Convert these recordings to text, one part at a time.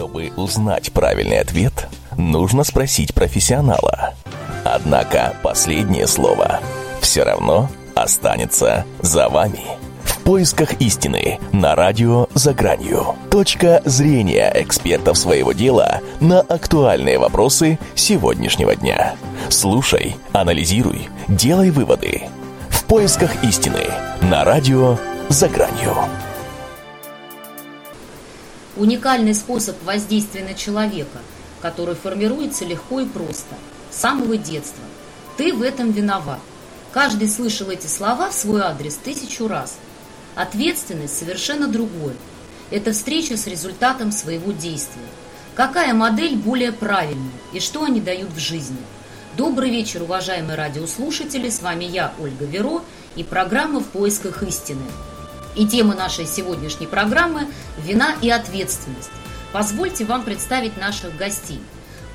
Чтобы узнать правильный ответ, нужно спросить профессионала. Однако последнее слово все равно останется за вами. В поисках истины на радио «За гранью». Точка зрения экспертов своего дела на актуальные вопросы сегодняшнего дня. Слушай, анализируй, делай выводы. В поисках истины на радио «За гранью». Уникальный способ воздействия на человека, который формируется легко и просто, с самого детства. Ты в этом виноват. Каждый слышал эти слова в свой адрес тысячу раз. Ответственность совершенно другое. Это встреча с результатом своего действия. Какая модель более правильная и что они дают в жизни? Добрый вечер, уважаемые радиослушатели. С вами я, Ольга Веро, и программа «В поисках истины». И тема нашей сегодняшней программы – «Вина и ответственность». Позвольте вам представить наших гостей.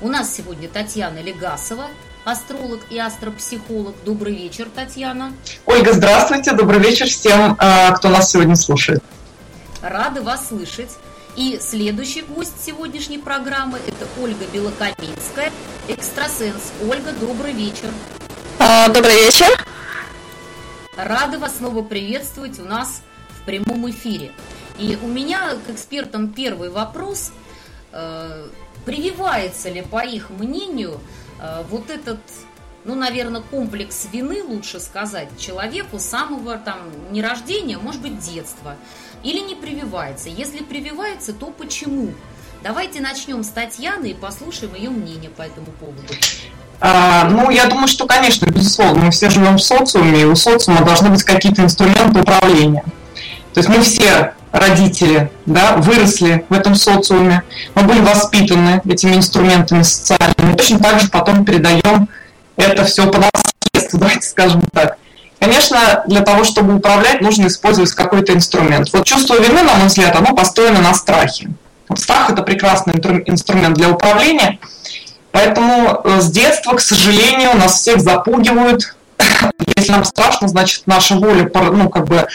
У нас сегодня Татьяна Легасова, астролог и астропсихолог. Добрый вечер, Татьяна. Ольга, здравствуйте. Добрый вечер всем, а, кто нас сегодня слушает. Рада вас слышать. И следующий гость сегодняшней программы – это Ольга Белокаменская, экстрасенс. Ольга, добрый вечер. А, добрый вечер. Рада вас снова приветствовать у нас прямом эфире. И у меня к экспертам первый вопрос. Э, прививается ли, по их мнению, э, вот этот, ну, наверное, комплекс вины, лучше сказать, человеку самого там не рождения, может быть, детства, или не прививается? Если прививается, то почему? Давайте начнем с Татьяны и послушаем ее мнение по этому поводу. А, ну, я думаю, что, конечно, безусловно, мы все живем в социуме, и у социума должны быть какие-то инструменты управления. То есть мы все родители, да, выросли в этом социуме, мы были воспитаны этими инструментами социальными, точно так же потом передаем это все по наследству, давайте скажем так. Конечно, для того, чтобы управлять, нужно использовать какой-то инструмент. Вот чувство вины, на мой взгляд, оно построено на страхе. Вот страх – это прекрасный инструмент для управления, поэтому э, с детства, к сожалению, нас всех запугивают. Если нам страшно, значит, наша воля, ну, как бы,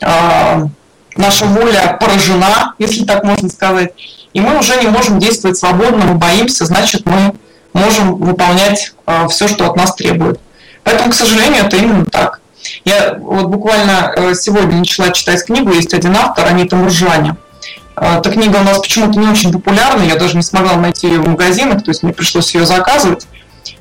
наша воля поражена, если так можно сказать, и мы уже не можем действовать свободно, мы боимся, значит, мы можем выполнять а, все, что от нас требует. Поэтому, к сожалению, это именно так. Я вот буквально э, сегодня начала читать книгу, есть один автор, Анита Муржаня. А, эта книга у нас почему-то не очень популярна, я даже не смогла найти ее в магазинах, то есть мне пришлось ее заказывать.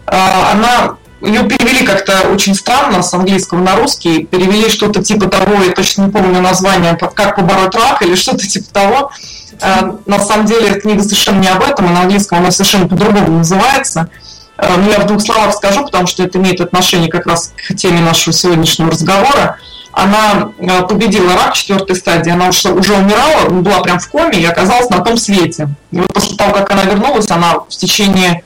Она ее перевели как-то очень странно с английского на русский, перевели что-то типа того, я точно не помню название, как побороть рак или что-то типа того. А, на самом деле эта книга совершенно не об этом, на английском она совершенно по-другому называется. А, но я в двух словах скажу, потому что это имеет отношение как раз к теме нашего сегодняшнего разговора. Она а, победила рак четвертой стадии, она уже, уже умирала, была прям в коме и оказалась на том свете. И вот после того, как она вернулась, она в течение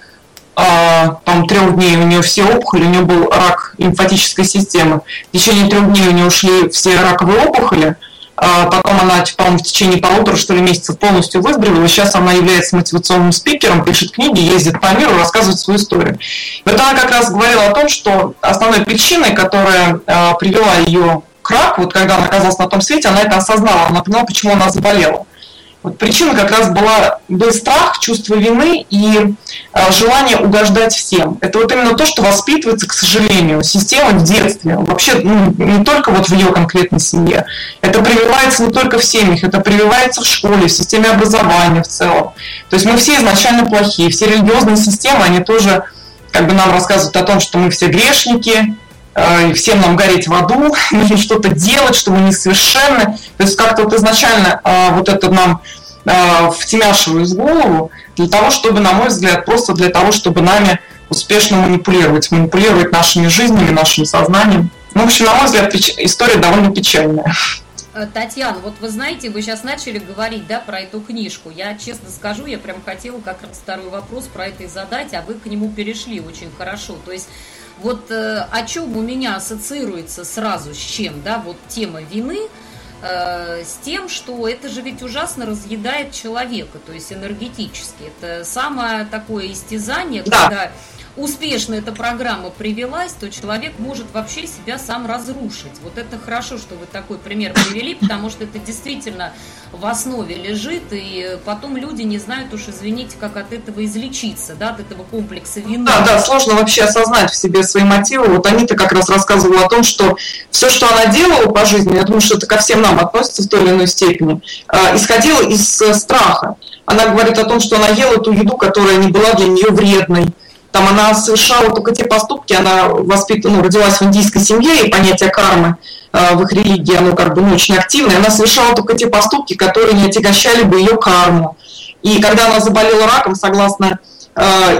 там трех дней у нее все опухоли, у нее был рак лимфатической системы. В течение трех дней у нее ушли все раковые опухоли, а потом она, по-моему, в течение полутора, что ли, месяцев полностью выздоровела. Сейчас она является мотивационным спикером, пишет книги, ездит по миру, рассказывает свою историю. И вот она как раз говорила о том, что основной причиной, которая а, привела ее к раку, вот когда она оказалась на том свете, она это осознала, она поняла, почему она заболела. Вот причина как раз была был страх, чувство вины и э, желание угождать всем. Это вот именно то, что воспитывается, к сожалению, системой в детстве. Вообще ну, не только вот в ее конкретной семье. Это прививается не только в семьях, это прививается в школе, в системе образования в целом. То есть мы все изначально плохие. Все религиозные системы, они тоже как бы нам рассказывают о том, что мы все грешники, всем нам гореть в аду, нужно что-то делать, что мы несовершенны. То есть как-то вот изначально э, вот это нам э, втемяшивают в голову для того, чтобы, на мой взгляд, просто для того, чтобы нами успешно манипулировать, манипулировать нашими жизнями, нашим сознанием. Ну, в общем, на мой взгляд, история довольно печальная. Татьяна, вот вы знаете, вы сейчас начали говорить, да, про эту книжку. Я честно скажу, я прям хотела как раз второй вопрос про это и задать, а вы к нему перешли очень хорошо. То есть вот э, о чем у меня ассоциируется сразу с чем, да, вот тема вины, э, с тем, что это же ведь ужасно разъедает человека, то есть энергетически. Это самое такое истязание, да. когда успешно эта программа привелась, то человек может вообще себя сам разрушить. Вот это хорошо, что вы такой пример привели, потому что это действительно в основе лежит, и потом люди не знают уж, извините, как от этого излечиться, да, от этого комплекса вины. Да, да, сложно вообще осознать в себе свои мотивы. Вот Анита как раз рассказывала о том, что все, что она делала по жизни, я думаю, что это ко всем нам относится в той или иной степени, а, исходило из э, страха. Она говорит о том, что она ела ту еду, которая не была для нее вредной, там она совершала только те поступки, она воспитана, ну, родилась в индийской семье, и понятие кармы э, в их религии, оно как бы ну, очень активное, она совершала только те поступки, которые не отягощали бы ее карму. И когда она заболела раком, согласно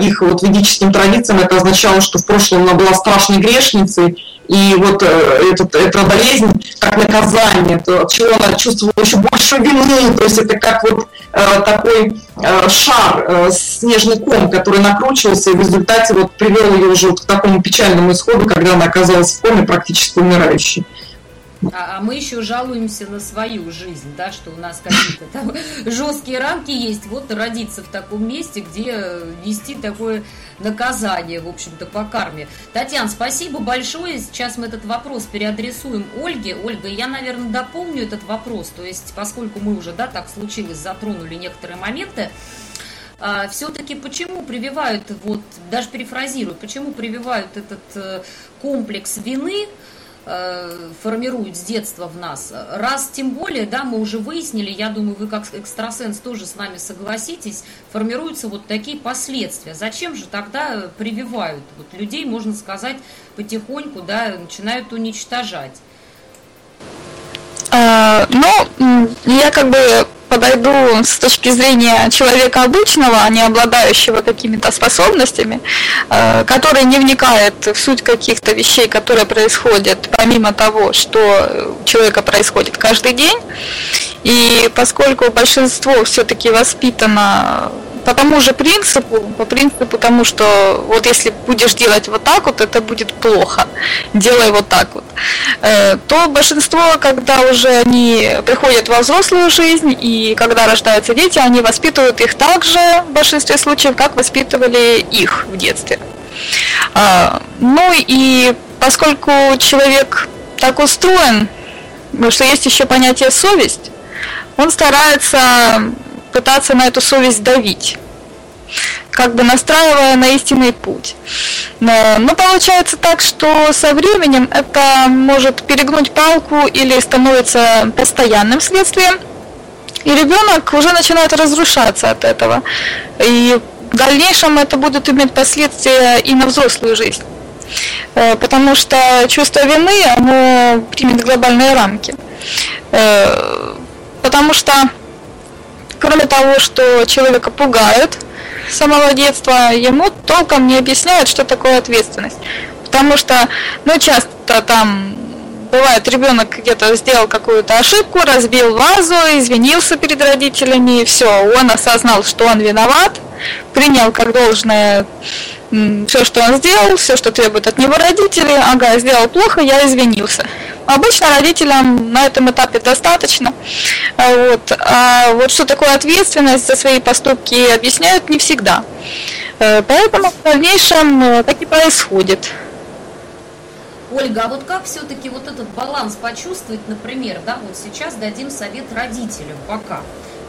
их вот ведическим традициям, это означало, что в прошлом она была страшной грешницей, и вот э, этот, эта болезнь как наказание, то, от чего она чувствовала еще больше вины, то есть это как вот э, такой э, шар, э, снежный ком, который накручивался и в результате вот привел ее уже вот к такому печальному исходу, когда она оказалась в коме практически умирающей. А, а мы еще жалуемся на свою жизнь, да, что у нас какие-то там жесткие рамки есть. Вот родиться в таком месте, где нести такое наказание, в общем-то, по карме. Татьяна, спасибо большое. Сейчас мы этот вопрос переадресуем Ольге. Ольга, я, наверное, дополню этот вопрос. То есть, поскольку мы уже, да, так случилось, затронули некоторые моменты, а, все-таки почему прививают, вот даже перефразирую, почему прививают этот э, комплекс вины, Э, формируют с детства в нас. Раз тем более, да, мы уже выяснили, я думаю, вы как экстрасенс тоже с нами согласитесь, формируются вот такие последствия. Зачем же тогда прививают? Вот людей, можно сказать, потихоньку, да, начинают уничтожать. А, ну, я как бы подойду с точки зрения человека обычного, а не обладающего какими-то способностями, э, который не вникает в суть каких-то вещей, которые происходят, помимо того, что у человека происходит каждый день. И поскольку большинство все-таки воспитано по тому же принципу, по принципу тому, что вот если будешь делать вот так вот, это будет плохо, делай вот так вот, э, то большинство, когда уже они приходят во взрослую жизнь и когда рождаются дети, они воспитывают их так же в большинстве случаев, как воспитывали их в детстве. А, ну и поскольку человек так устроен, что есть еще понятие совесть, он старается пытаться на эту совесть давить как бы настраивая на истинный путь. Но получается так, что со временем это может перегнуть палку или становится постоянным следствием, и ребенок уже начинает разрушаться от этого. И в дальнейшем это будет иметь последствия и на взрослую жизнь. Э, потому что чувство вины, оно примет глобальные рамки. Э, потому что кроме того, что человека пугают с самого детства, ему толком не объясняют, что такое ответственность. Потому что, ну, часто там бывает, ребенок где-то сделал какую-то ошибку, разбил вазу, извинился перед родителями, и все, он осознал, что он виноват, принял как должное все, что он сделал, все, что требует от него родители, ага, сделал плохо, я извинился. Обычно родителям на этом этапе достаточно. А вот. А вот что такое ответственность за свои поступки объясняют не всегда. Э, поэтому в дальнейшем э, так и происходит. Ольга, а вот как все-таки вот этот баланс почувствовать, например, да, вот сейчас дадим совет родителям пока.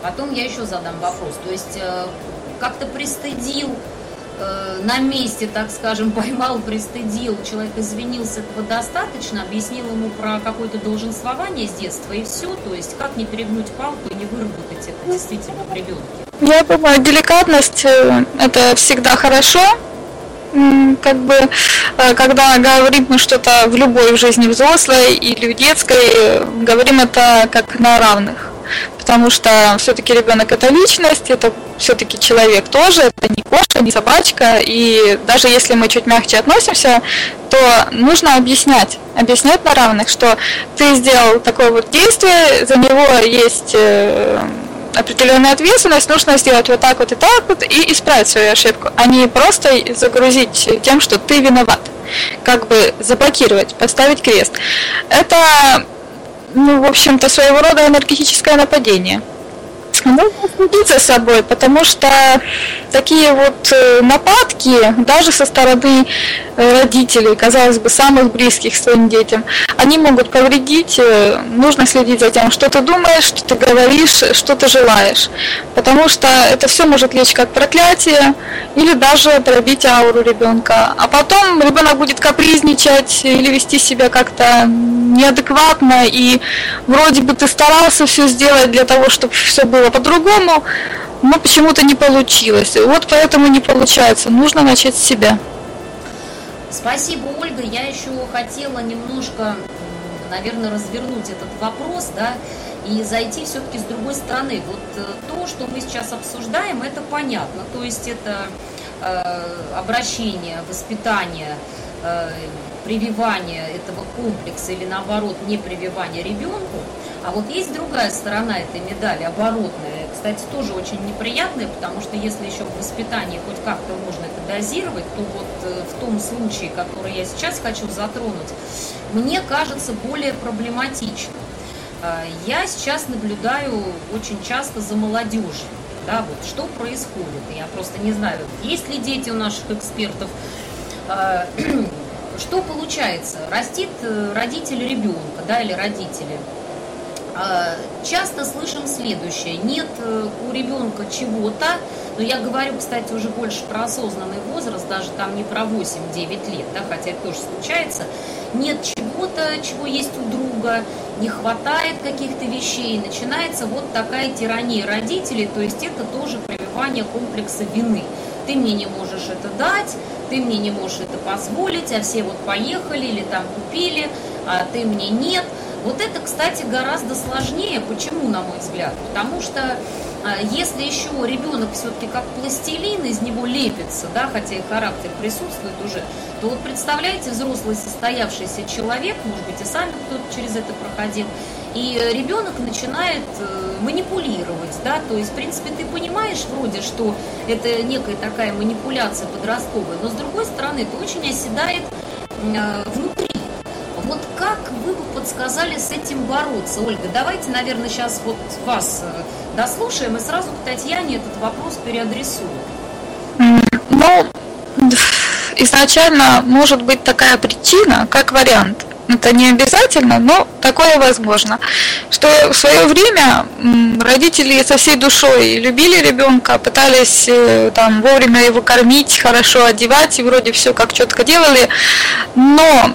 Потом я еще задам вопрос. То есть э, как-то пристыдил на месте, так скажем, поймал, пристыдил, человек извинился, этого достаточно, объяснил ему про какое-то долженствование с детства и все, то есть как не перегнуть палку и не выработать это действительно в ребенке. Я думаю, деликатность э, это всегда хорошо, как бы, э, когда говорим мы что-то в любой жизни взрослой или в детской, говорим это как на равных потому что все-таки ребенок это личность, это все-таки человек тоже, это не кошка, не собачка, и даже если мы чуть мягче относимся, то нужно объяснять, объяснять на равных, что ты сделал такое вот действие, за него есть э, определенная ответственность, нужно сделать вот так вот и так вот и исправить свою ошибку, а не просто загрузить тем, что ты виноват. Как бы заблокировать, поставить крест. Это ну, в общем-то, своего рода энергетическое нападение. Нужно следить за собой, потому что такие вот э, нападки, даже со стороны э, родителей, казалось бы, самых близких своим детям, они могут повредить. Э, нужно следить за тем, что ты думаешь, что ты говоришь, что ты желаешь. Потому что это все может лечь как проклятие или даже пробить ауру ребенка. А потом ребенок будет капризничать или вести себя как-то неадекватно, и вроде бы ты старался все сделать для того, чтобы все было по-другому, но почему-то не получилось. Вот поэтому не получается. Нужно начать с себя. Спасибо, Ольга. Я еще хотела немножко, наверное, развернуть этот вопрос, да, и зайти все-таки с другой стороны. Вот э, то, что мы сейчас обсуждаем, это понятно. То есть это э, обращение, воспитание, э, прививание этого комплекса или наоборот не прививание ребенку. А вот есть другая сторона этой медали, оборотная. Кстати, тоже очень неприятная, потому что если еще в воспитании хоть как-то можно это дозировать, то вот э, в том случае, который я сейчас хочу затронуть, мне кажется более проблематично. А, я сейчас наблюдаю очень часто за молодежью. Да, вот что происходит. Я просто не знаю, есть ли дети у наших экспертов. Что получается? Растит э, родитель ребенка, да, или родители – а, часто слышим следующее. Нет э, у ребенка чего-то, но я говорю, кстати, уже больше про осознанный возраст, даже там не про 8-9 лет, да, хотя это тоже случается. Нет чего-то, чего есть у друга, не хватает каких-то вещей, начинается вот такая тирания родителей, то есть это тоже прививание комплекса вины. Ты мне не можешь это дать, ты мне не можешь это позволить, а все вот поехали или там купили, а ты мне нет – вот это, кстати, гораздо сложнее. Почему, на мой взгляд? Потому что а, если еще ребенок все-таки как пластилин из него лепится, да, хотя и характер присутствует уже, то вот представляете, взрослый состоявшийся человек, может быть, и сами кто-то через это проходил, и ребенок начинает э, манипулировать, да, то есть, в принципе, ты понимаешь вроде, что это некая такая манипуляция подростковая, но с другой стороны, это очень оседает э, внутри вот как вы бы подсказали с этим бороться? Ольга, давайте, наверное, сейчас вот вас э, дослушаем и сразу к Татьяне этот вопрос переадресуем. Ну, изначально может быть такая причина, как вариант. Это не обязательно, но такое возможно. Что в свое время родители со всей душой любили ребенка, пытались э, там вовремя его кормить, хорошо одевать, и вроде все как четко делали, но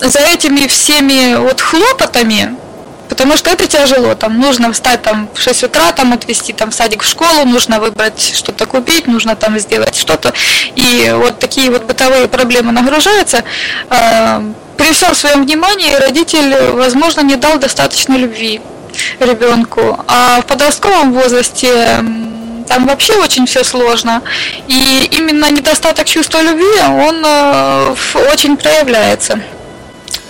за этими всеми вот хлопотами, потому что это тяжело, там нужно встать там в 6 утра, там отвезти там в садик в школу, нужно выбрать что-то купить, нужно там сделать что-то, и вот такие вот бытовые проблемы нагружаются. При всем своем внимании родитель, возможно, не дал достаточно любви ребенку, а в подростковом возрасте там вообще очень все сложно. И именно недостаток чувства любви, он э, очень проявляется.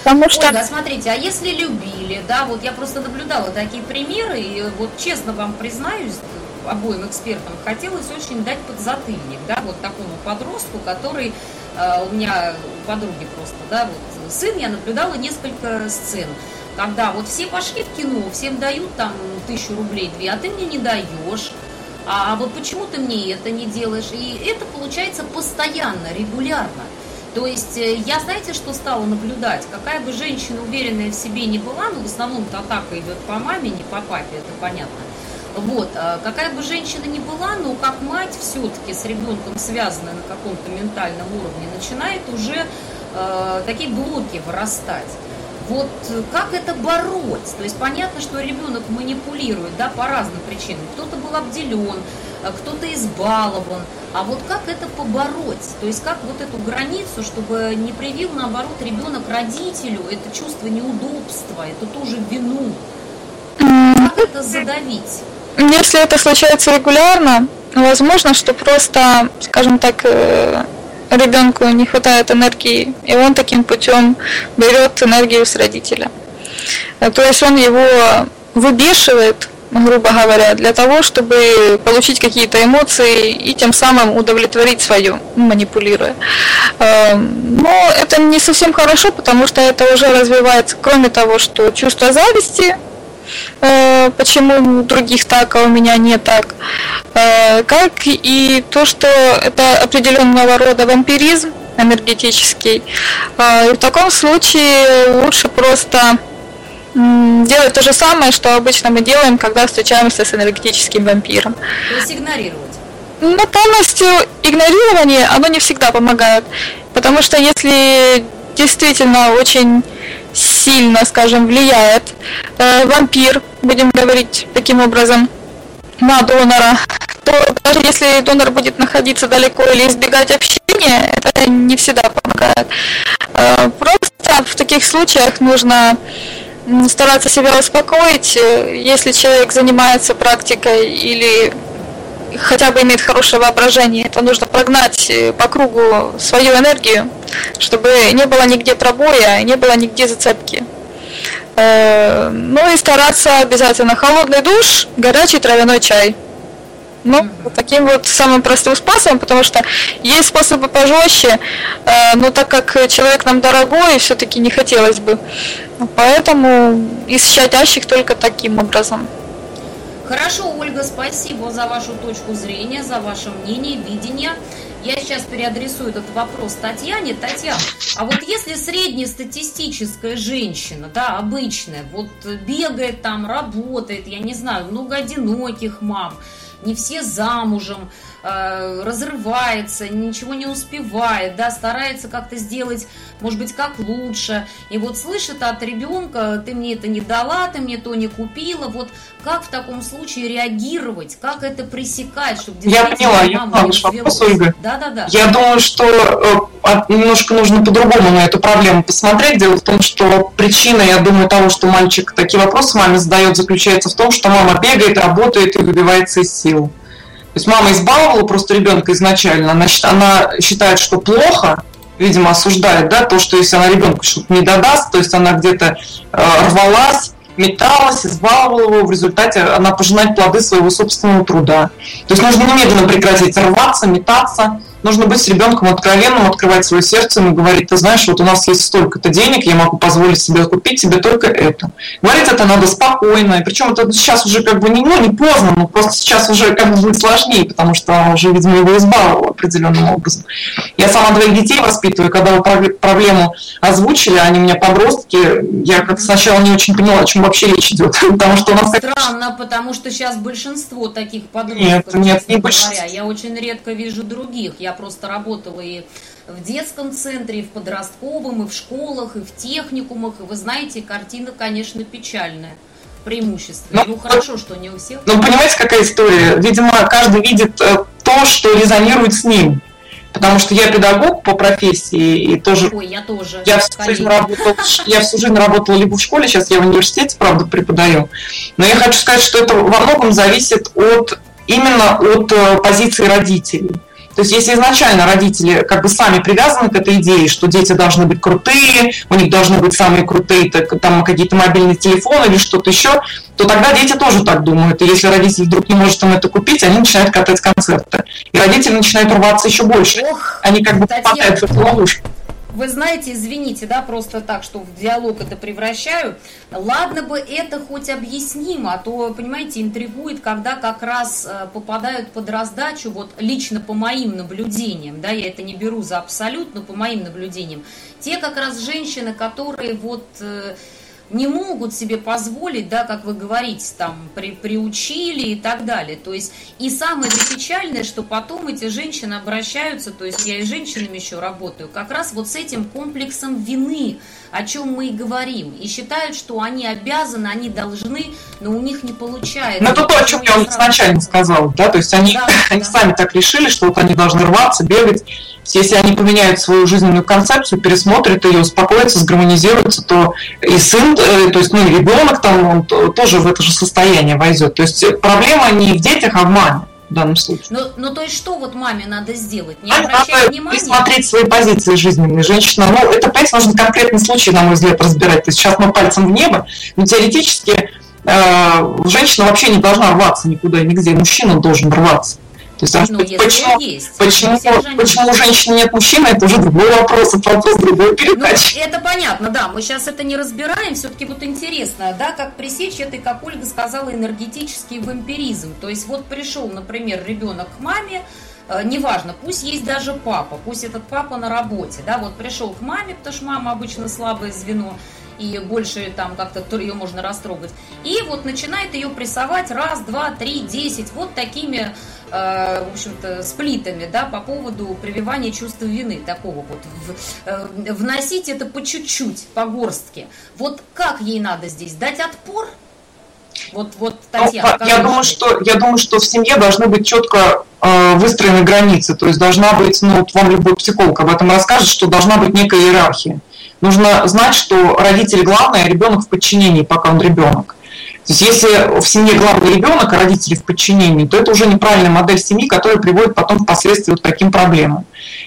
Потому что... Ольга, смотрите, а если любили, да, вот я просто наблюдала такие примеры, и вот честно вам признаюсь, обоим экспертам, хотелось очень дать подзатыльник, да, вот такому подростку, который э, у меня у подруги просто, да, вот сын, я наблюдала несколько сцен, когда вот все пошли в кино, всем дают там тысячу рублей, две, а ты мне не даешь, а, а вот почему ты мне это не делаешь? И это получается постоянно, регулярно. То есть э, я, знаете, что стала наблюдать? Какая бы женщина уверенная в себе не была, ну, в основном атака идет по маме, не по папе, это понятно. Вот, а какая бы женщина ни была, но как мать все-таки с ребенком связанная на каком-то ментальном уровне, начинает уже э, такие блоки вырастать. Вот как это бороть? То есть понятно, что ребенок манипулирует, да, по разным причинам. Кто-то был обделен, Э, кто-то избалован. А вот как это побороть? То есть как вот эту границу, чтобы не привил, наоборот, ребенок родителю это чувство неудобства, это тоже вину. Как это задавить? Если это случается регулярно, возможно, что просто, скажем так, э, ребенку не хватает энергии, и он таким путем берет энергию с родителя. Э, то есть он его выбешивает, грубо говоря, для того, чтобы получить какие-то эмоции и тем самым удовлетворить свое, манипулируя. Эм, но это не совсем хорошо, потому что это уже развивается, кроме того, что чувство зависти, э, почему у других так, а у меня не так, э, как и то, что это определенного рода вампиризм энергетический. Э, в таком случае лучше просто делать то же самое, что обычно мы делаем, когда встречаемся с энергетическим вампиром. То есть игнорировать. Но полностью игнорирование, оно не всегда помогает. Потому что если действительно очень сильно, скажем, влияет э, вампир, будем говорить таким образом, на донора, то даже если донор будет находиться далеко или избегать общения, это не всегда помогает. Э, просто в таких случаях нужно стараться себя успокоить, э, если человек занимается практикой или хотя бы имеет хорошее воображение, то нужно прогнать э, по кругу свою энергию, чтобы не было нигде пробоя, не было нигде зацепки. Э, ну и стараться обязательно холодный душ, горячий травяной чай. Ну, вот таким вот самым простым способом, потому что есть способы пожестче, э, но так как человек нам дорогой, все-таки не хотелось бы. Поэтому из щадящих только таким образом. Хорошо, Ольга, спасибо за вашу точку зрения, за ваше мнение, видение. Я сейчас переадресую этот вопрос Татьяне. Татьяна, а вот если среднестатистическая женщина, да, обычная, вот бегает там, работает, я не знаю, много одиноких мам, не все замужем, Э, разрывается, ничего не успевает, да, старается как-то сделать, может быть, как лучше. И вот слышит от ребенка, ты мне это не дала, ты мне то не купила. Вот как в таком случае реагировать, как это пресекать, чтобы Я поняла, я поняла ваш вопрос, Ольга. Да, да, да. Я думаю, что э, немножко нужно по-другому на эту проблему посмотреть. Дело в том, что причина, я думаю, того, что мальчик такие вопросы маме задает, заключается в том, что мама бегает, работает и выбивается из сил. То есть мама избаловала просто ребенка изначально, она, она считает, что плохо, видимо, осуждает, да, то, что если она ребенку что-то не додаст, то есть она где-то э, рвалась, металась, избаловала его, в результате она пожинает плоды своего собственного труда. То есть нужно немедленно прекратить рваться, метаться, нужно быть с ребенком откровенным, открывать свое сердце и говорить, ты знаешь, вот у нас есть столько-то денег, я могу позволить себе купить тебе только это. Говорить это надо спокойно, и причем это сейчас уже как бы не, ну, не поздно, но просто сейчас уже как бы будет сложнее, потому что она уже, видимо, его избаловала определенным образом. Я сама двоих детей воспитываю, когда вы проблему озвучили, они у меня подростки, я как сначала не очень поняла, о чем вообще речь идет, потому что у нас... Странно, потому что сейчас большинство таких подростков, нет, нет, не большинство. я очень редко вижу других. Я я просто работала и в детском центре, и в подростковом, и в школах, и в техникумах. И вы знаете, картина, конечно, печальная преимущественно. Ну, ну хорошо, что не у всех. Ну, понимаете, какая история? Видимо, каждый видит э, то, что резонирует с ним. Потому что я педагог по профессии и тоже. Ой, я тоже. Я всю, жизнь работала, я всю жизнь работала либо в школе, сейчас я в университете, правда, преподаю. Но я хочу сказать, что это во многом зависит от именно от э, позиции родителей. То есть если изначально родители как бы сами привязаны к этой идее, что дети должны быть крутые, у них должны быть самые крутые так, там какие-то мобильные телефоны или что-то еще, то тогда дети тоже так думают. И если родитель вдруг не может им это купить, они начинают катать концерты. И родители начинают рваться еще больше. Они как бы попадают в эту ловушку. Вы знаете, извините, да, просто так, что в диалог это превращаю. Ладно бы это хоть объяснимо, а то, понимаете, интригует, когда как раз э, попадают под раздачу, вот лично по моим наблюдениям, да, я это не беру за абсолют, но по моим наблюдениям, те как раз женщины, которые вот э, не могут себе позволить, да, как вы говорите, там, при, приучили и так далее. То есть, и самое печальное, что потом эти женщины обращаются, то есть я и с женщинами еще работаю, как раз вот с этим комплексом вины, о чем мы и говорим, и считают, что они обязаны, они должны, но у них не получается. Ну, это то, о чем я изначально сказал, да, то есть они, да, они да. сами так решили, что вот они должны рваться, бегать, если они поменяют свою жизненную концепцию, пересмотрят ее, успокоятся, сгармонизируются, то и сын, то есть, ну, ребенок там, он тоже в это же состояние войдет. То есть проблема не в детях, а в маме в данном случае. Ну, ну то есть что вот маме надо сделать? Не обращать надо внимания? Пересмотреть свои позиции жизненные. Женщина, ну, это, понимаете, нужно конкретный случай, на мой взгляд, разбирать. То есть сейчас мы пальцем в небо, но теоретически э, женщина вообще не должна рваться никуда и нигде, мужчина должен рваться. То есть, ну, почему, есть. Почему, почему у женщины нет мужчины, это уже другой вопрос, это вопрос другой передачи. Ну, это понятно, да, мы сейчас это не разбираем, все-таки вот интересно, да, как пресечь это, и как Ольга сказала, энергетический вампиризм. То есть вот пришел, например, ребенок к маме, э, неважно, пусть есть даже папа, пусть этот папа на работе, да, вот пришел к маме, потому что мама обычно слабое звено, и больше там как-то ее можно растрогать. И вот начинает ее прессовать раз, два, три, десять, вот такими, в общем-то, сплитами, да, по поводу прививания чувства вины, такого вот. Э, вносить это по чуть-чуть, по горстке. Вот как ей надо здесь? Дать отпор? Вот, вот Татьяна. Ну, я, думаю, что, я думаю, что в семье должны быть четко э, выстроены границы. То есть должна быть, ну, вот вам любой психолог об этом расскажет, что должна быть некая иерархия. Нужно знать, что родитель главный, а ребенок в подчинении, пока он ребенок. То есть если в семье главный ребенок, а родители в подчинении, то это уже неправильная модель семьи, которая приводит потом впоследствии вот к таким проблемам.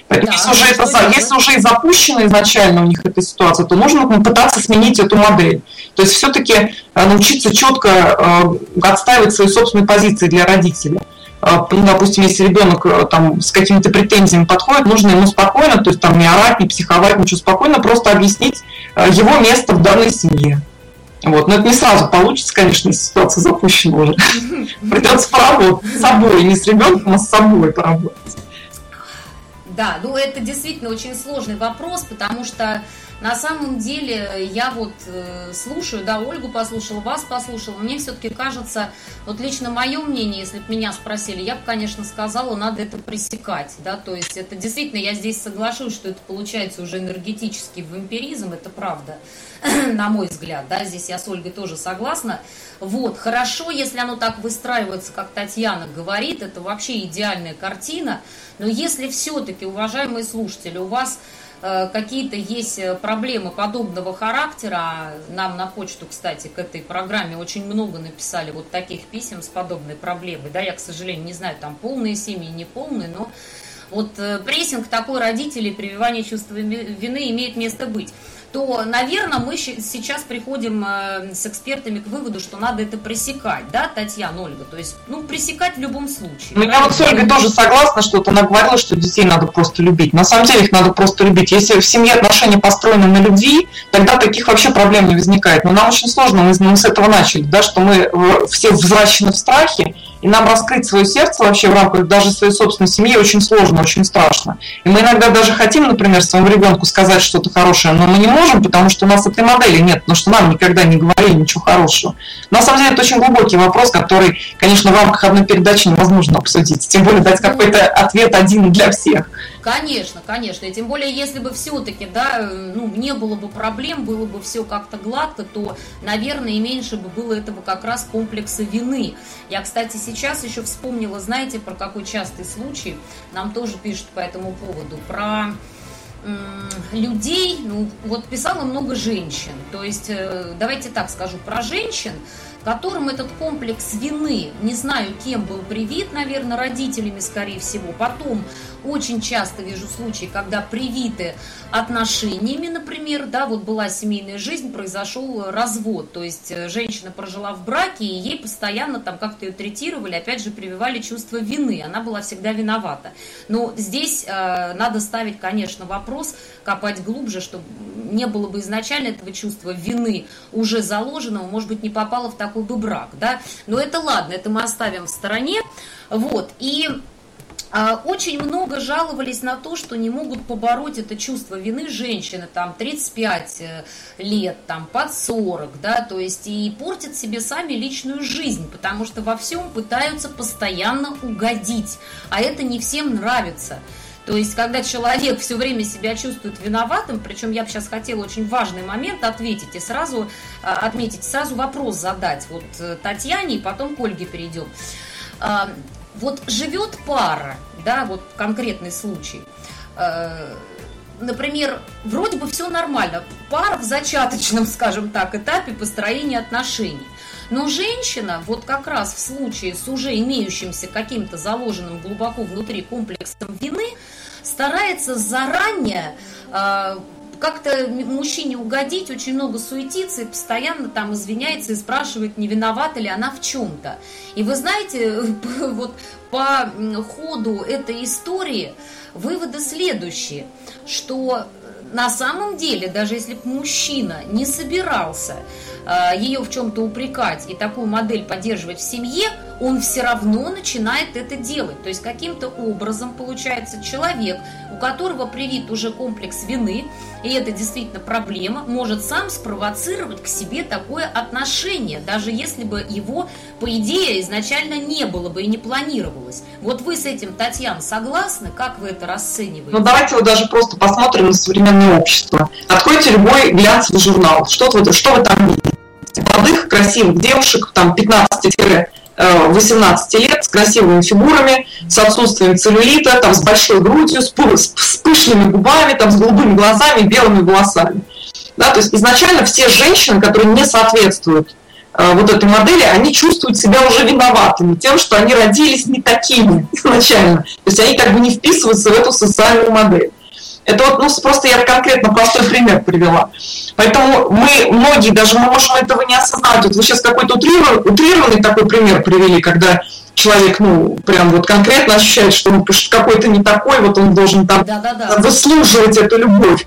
Поэтому да, если, уже это, это, если уже и запущена изначально у них эта ситуация, то нужно пытаться сменить эту модель. То есть все-таки э, научиться четко э, отстаивать свои собственные позиции для родителей. А, ну, допустим, если ребенок э, там с какими-то претензиями подходит, нужно ему спокойно, то есть там не орать, не психовать, ничего, спокойно просто объяснить э, его место в данной семье. Вот. Но это не сразу получится, конечно, если ситуация запущена уже. Придется поработать с собой, не с ребенком, а с собой поработать. Да, ну это действительно очень сложный вопрос, потому что на самом деле я вот э, слушаю, да, Ольгу послушала, вас послушала, мне все-таки кажется, вот лично мое мнение, если бы меня спросили, я бы, конечно, сказала, надо это пресекать, да, то есть это действительно, я здесь соглашусь, что это получается уже энергетический вампиризм, это правда, на мой взгляд, да, здесь я с Ольгой тоже согласна. Вот, хорошо, если оно так выстраивается, как Татьяна говорит, это вообще идеальная картина, но если все-таки, уважаемые слушатели, у вас какие-то есть э, проблемы подобного характера, нам на почту, кстати, к этой программе очень много написали вот таких писем с подобной проблемой, да, я, к сожалению, не знаю, там полные семьи, не полные, но вот э, прессинг такой родителей, прививание чувства вины имеет место быть то, наверное, мы сейчас приходим э, с экспертами к выводу, что надо это пресекать, да, Татьяна, Ольга? То есть, ну, пресекать в любом случае. Ну, я вот с Ольгой тоже согласна, что вот она говорила, что детей надо просто любить. На самом деле их надо просто любить. Если в семье отношения построены на любви, тогда таких вообще проблем не возникает. Но нам очень сложно, мы, мы с этого начали, да, что мы все взращены в страхе, и нам раскрыть свое сердце вообще в рамках даже своей собственной семьи очень сложно, очень страшно. И мы иногда даже хотим, например, своему ребенку сказать что-то хорошее, но мы не можем, потому что у нас этой модели нет, потому что нам никогда не говорили ничего хорошего. На самом деле это очень глубокий вопрос, который, конечно, в рамках одной передачи невозможно обсудить, тем более дать какой-то ответ один для всех. Конечно, конечно. И тем более, если бы все-таки, да, ну, не было бы проблем, было бы все как-то гладко, то, наверное, и меньше бы было этого как раз комплекса вины. Я, кстати, сейчас еще вспомнила, знаете, про какой частый случай, нам тоже пишут по этому поводу, про людей, ну, вот писало много женщин. То есть, э, давайте так скажу, про женщин, которым этот комплекс вины, не знаю, кем был привит, наверное, родителями, скорее всего, потом очень часто вижу случаи, когда привиты отношениями, например, да, вот была семейная жизнь, произошел развод, то есть э, женщина прожила в браке, и ей постоянно там как-то ее третировали, опять же, прививали чувство вины, она была всегда виновата. Но здесь э, надо ставить, конечно, вопрос, копать глубже, чтобы не было бы изначально этого чувства вины уже заложенного, может быть, не попало в такой бы брак, да, но это ладно, это мы оставим в стороне, вот, и очень много жаловались на то, что не могут побороть это чувство вины женщины, там, 35 э, лет, там, под 40, да, то есть и портят себе сами личную жизнь, потому что во всем пытаются постоянно угодить, а это не всем нравится. То есть, когда человек все время себя чувствует виноватым, причем я бы сейчас хотела очень важный момент ответить и сразу а, отметить, сразу вопрос задать вот э, Татьяне, и потом к Ольге перейдем. Вот живет пара, да, вот конкретный случай, э, например, вроде бы все нормально, пара в зачаточном, скажем так, этапе построения отношений. Но женщина, вот как раз в случае с уже имеющимся каким-то заложенным глубоко внутри комплексом вины, старается заранее э, как-то мужчине угодить, очень много суетится и постоянно там извиняется и спрашивает, не виновата ли она в чем-то. И вы знаете, вот по ходу этой истории выводы следующие, что на самом деле, даже если бы мужчина не собирался э, ее в чем-то упрекать и такую модель поддерживать в семье, он все равно начинает это делать. То есть каким-то образом получается человек, у которого привит уже комплекс вины, и это действительно проблема, может сам спровоцировать к себе такое отношение, даже если бы его, по идее, изначально не было бы и не планировалось. Вот вы с этим, Татьяна, согласны? Как вы это расцениваете? Ну, давайте вот даже просто посмотрим на современное общество. Откройте любой глянцевый журнал. Что что вы там видите? Молодых, красивых девушек, там 15 18 лет с красивыми фигурами, с отсутствием целлюлита, там, с большой грудью, с, с пышными губами, там, с голубыми глазами, белыми волосами. Да, то есть изначально все женщины, которые не соответствуют э, вот этой модели, они чувствуют себя уже виноватыми тем, что они родились не такими изначально. То есть они как бы не вписываются в эту социальную модель. Это вот, ну, просто я конкретно простой пример привела. Поэтому мы, многие, даже мы можем этого не осознать. Вот вы сейчас какой-то утрированный, утрированный такой пример привели, когда человек, ну, прям вот конкретно ощущает, что он какой-то не такой, вот он должен там да, да, да. выслуживать эту любовь.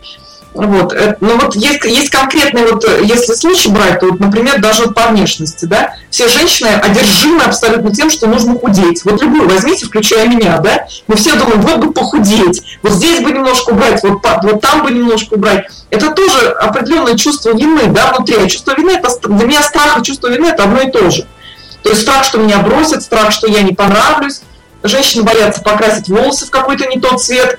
Вот. Э, Но ну, вот есть, есть конкретные, вот, э, если случай брать, то, вот, например, даже по внешности, да, все женщины одержимы абсолютно тем, что нужно худеть. Вот любую возьмите, включая меня, да, мы все думаем, вот бы похудеть, вот здесь бы немножко убрать, вот, вот там бы немножко убрать. Это тоже определенное чувство вины, да, внутри. А чувство вины, это, для меня страх и чувство вины это одно и то же. То есть страх, что меня бросят, страх, что я не понравлюсь. Женщины боятся покрасить волосы в какой-то не тот цвет,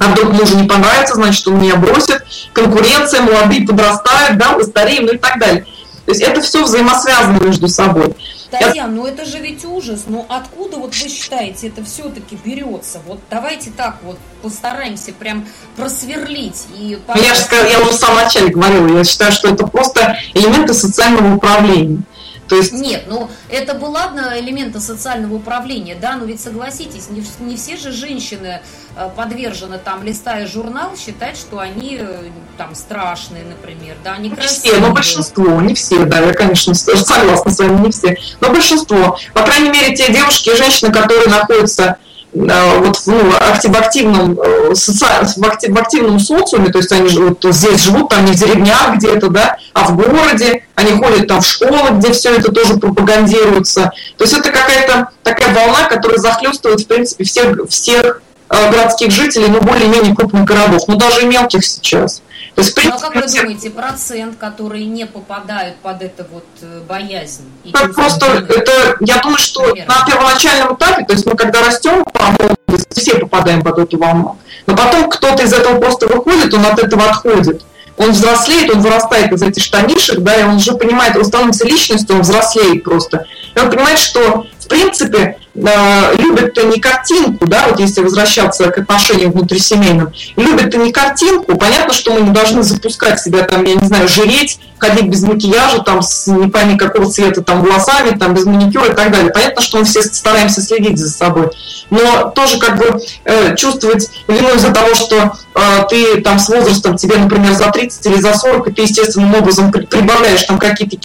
а вдруг мужу не понравится, значит, он меня бросит, конкуренция, молодые подрастают, да, мы стареем, ну и так далее. То есть это все взаимосвязано между собой. Татьяна, ну это же ведь ужас. Но откуда вот вы считаете это все-таки берется? Вот давайте так вот постараемся прям просверлить. И ну, я, же, я уже в самом начале говорила, я считаю, что это просто элементы социального управления. То есть... Нет, ну это бы ладно элементы социального управления, да, но ведь согласитесь, не, не все же женщины э, подвержены там, листая журнал, считать, что они э, там страшные, например, да, они красивые. Не все, но большинство, не все, да, я, конечно, согласна с вами, не все, но большинство. По крайней мере, те девушки и женщины, которые находятся вот ну, в активном, э, в, актив, в активном социуме, то есть они живут, здесь живут, там не в деревнях где-то, да, а в городе, они ходят там в школы, где все это тоже пропагандируется. То есть это какая-то такая волна, которая захлестывает, в принципе, всех, всех э, городских жителей, ну, более-менее крупных городов, ну, даже мелких сейчас. То есть, принципе, ну, а как вы думаете, процент, которые не попадают под это вот э, боязнь? Так просто это, я думаю, что Наверное. на первоначальном этапе, то есть мы когда растем по молодости, все попадаем под эту волну. Но потом кто-то из этого просто выходит, он от этого отходит. Он взрослеет, он вырастает из этих штанишек, да, и он уже понимает, он становится личностью, он взрослеет просто. И он понимает, что в принципе любят-то не картинку, да, вот если возвращаться к отношениям внутрисемейным, любят-то не картинку, понятно, что мы не должны запускать себя там, я не знаю, жреть, ходить без макияжа, там, с не пойми какого цвета там волосами, там, без маникюра и так далее. Понятно, что мы все стараемся следить за собой. Но тоже как бы э, чувствовать вину из-за того, что э, ты там с возрастом, тебе, например, за 30 или за 40, и ты естественным образом прибавляешь там какие-то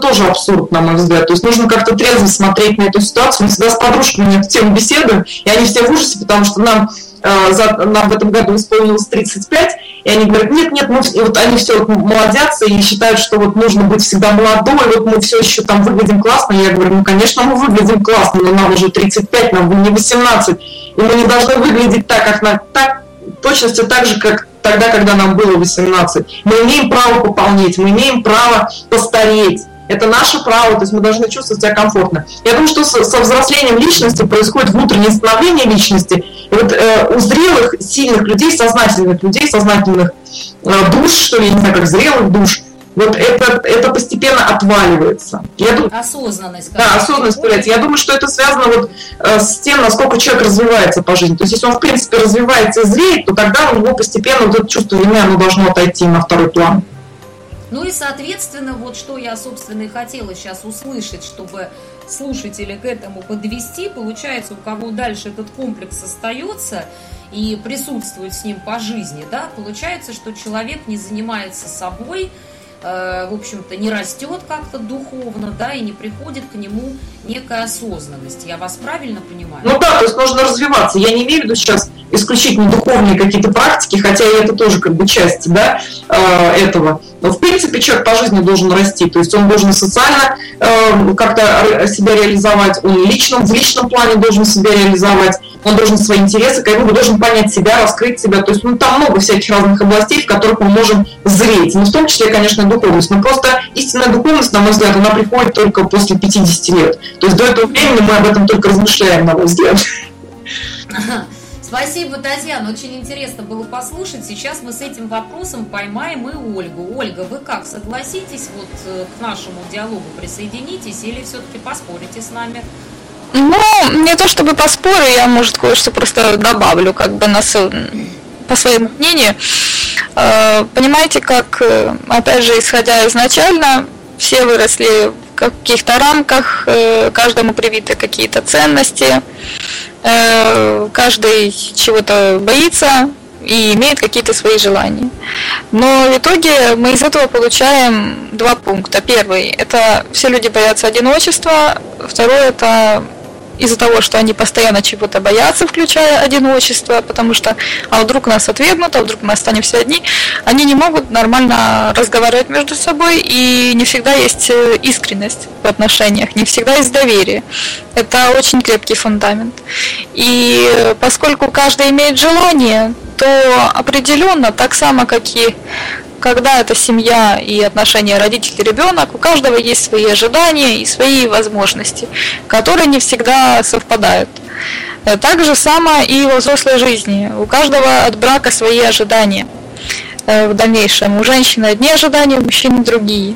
тоже абсурд, на мой взгляд. То есть нужно как-то трезво смотреть на эту ситуацию. Мы всегда с подружками эту тему беседуем, и они все в ужасе, потому что нам, э, за, нам в этом году исполнилось 35, и они говорят, нет, нет, мы, и вот они все вот молодятся и считают, что вот нужно быть всегда молодой, вот мы все еще там выглядим классно. И я говорю, ну, конечно, мы выглядим классно, но нам уже 35, нам не 18, и мы не должны выглядеть так, как на, так, точности так же, как тогда, когда нам было 18. Мы имеем право пополнить, мы имеем право постареть. Это наше право, то есть мы должны чувствовать себя комфортно. Я думаю, что со, со взрослением личности происходит внутреннее становление личности. И вот э, у зрелых, сильных людей, сознательных людей, сознательных э, душ, что ли, я не знаю, как зрелых душ, вот это, это постепенно отваливается. Я думаю, осознанность. Да, осознанность появляется. Я думаю, что это связано вот э, с тем, насколько человек развивается по жизни. То есть, если он, в принципе, развивается и зреет, то тогда у него постепенно вот это чувство вины, оно должно отойти на второй план. Ну и, соответственно, вот что я, собственно, и хотела сейчас услышать, чтобы слушателя к этому подвести. Получается, у кого дальше этот комплекс остается и присутствует с ним по жизни, да, получается, что человек не занимается собой, в общем-то, не растет как-то духовно, да, и не приходит к нему некая осознанность. Я вас правильно понимаю? Ну да, то есть нужно развиваться. Я не имею в виду сейчас исключительно духовные какие-то практики, хотя и это тоже как бы часть да, э, этого. Но в принципе человек по жизни должен расти, то есть он должен социально э, как-то себя реализовать, он личном, в личном плане должен себя реализовать, он должен свои интересы, как бы должен понять себя, раскрыть себя. То есть ну, там много всяких разных областей, в которых мы можем зреть. Ну, в том числе, конечно, духовность. Но просто истинная духовность, на мой взгляд, она приходит только после 50 лет. То есть до этого времени мы об этом только размышляем, на мой взгляд. Спасибо, Татьяна. Очень интересно было послушать. Сейчас мы с этим вопросом поймаем и Ольгу. Ольга, вы как, согласитесь вот э, к нашему диалогу присоединитесь или все-таки поспорите с нами? Ну, не то чтобы поспорю, я, может, кое-что просто добавлю, как бы на, по своему мнению. Э, понимаете, как, э, опять же, исходя изначально, все выросли в каких-то рамках, э, каждому привиты какие-то ценности, каждый чего-то боится и имеет какие-то свои желания. Но в итоге мы из этого получаем два пункта. Первый – это все люди боятся одиночества. Второй – это из-за того, что они постоянно чего-то боятся, включая одиночество, потому что, а вдруг нас отвергнут, а вдруг мы останемся одни, они не могут нормально разговаривать между собой, и не всегда есть э, искренность в отношениях, не всегда есть доверие. Это очень крепкий фундамент. И поскольку каждый имеет желание, то определенно, так само, как и когда это семья и отношения родитель-ребенок, у каждого есть свои ожидания и свои возможности, которые не всегда совпадают. Э, так же самое и во взрослой жизни. У каждого от брака свои ожидания э, в дальнейшем. У женщины одни ожидания, у мужчин другие.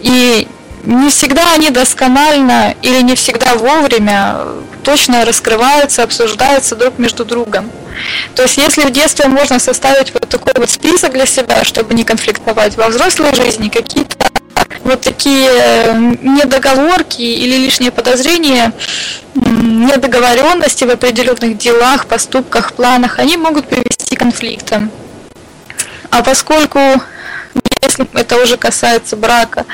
И не всегда они досконально или не всегда вовремя точно раскрываются, обсуждаются друг между другом. То есть если в детстве можно составить вот такой вот список для себя, чтобы не конфликтовать, во взрослой жизни какие-то вот такие недоговорки или лишние подозрения, недоговоренности в определенных делах, поступках, планах, они могут привести к конфликтам. А поскольку если это уже касается брака,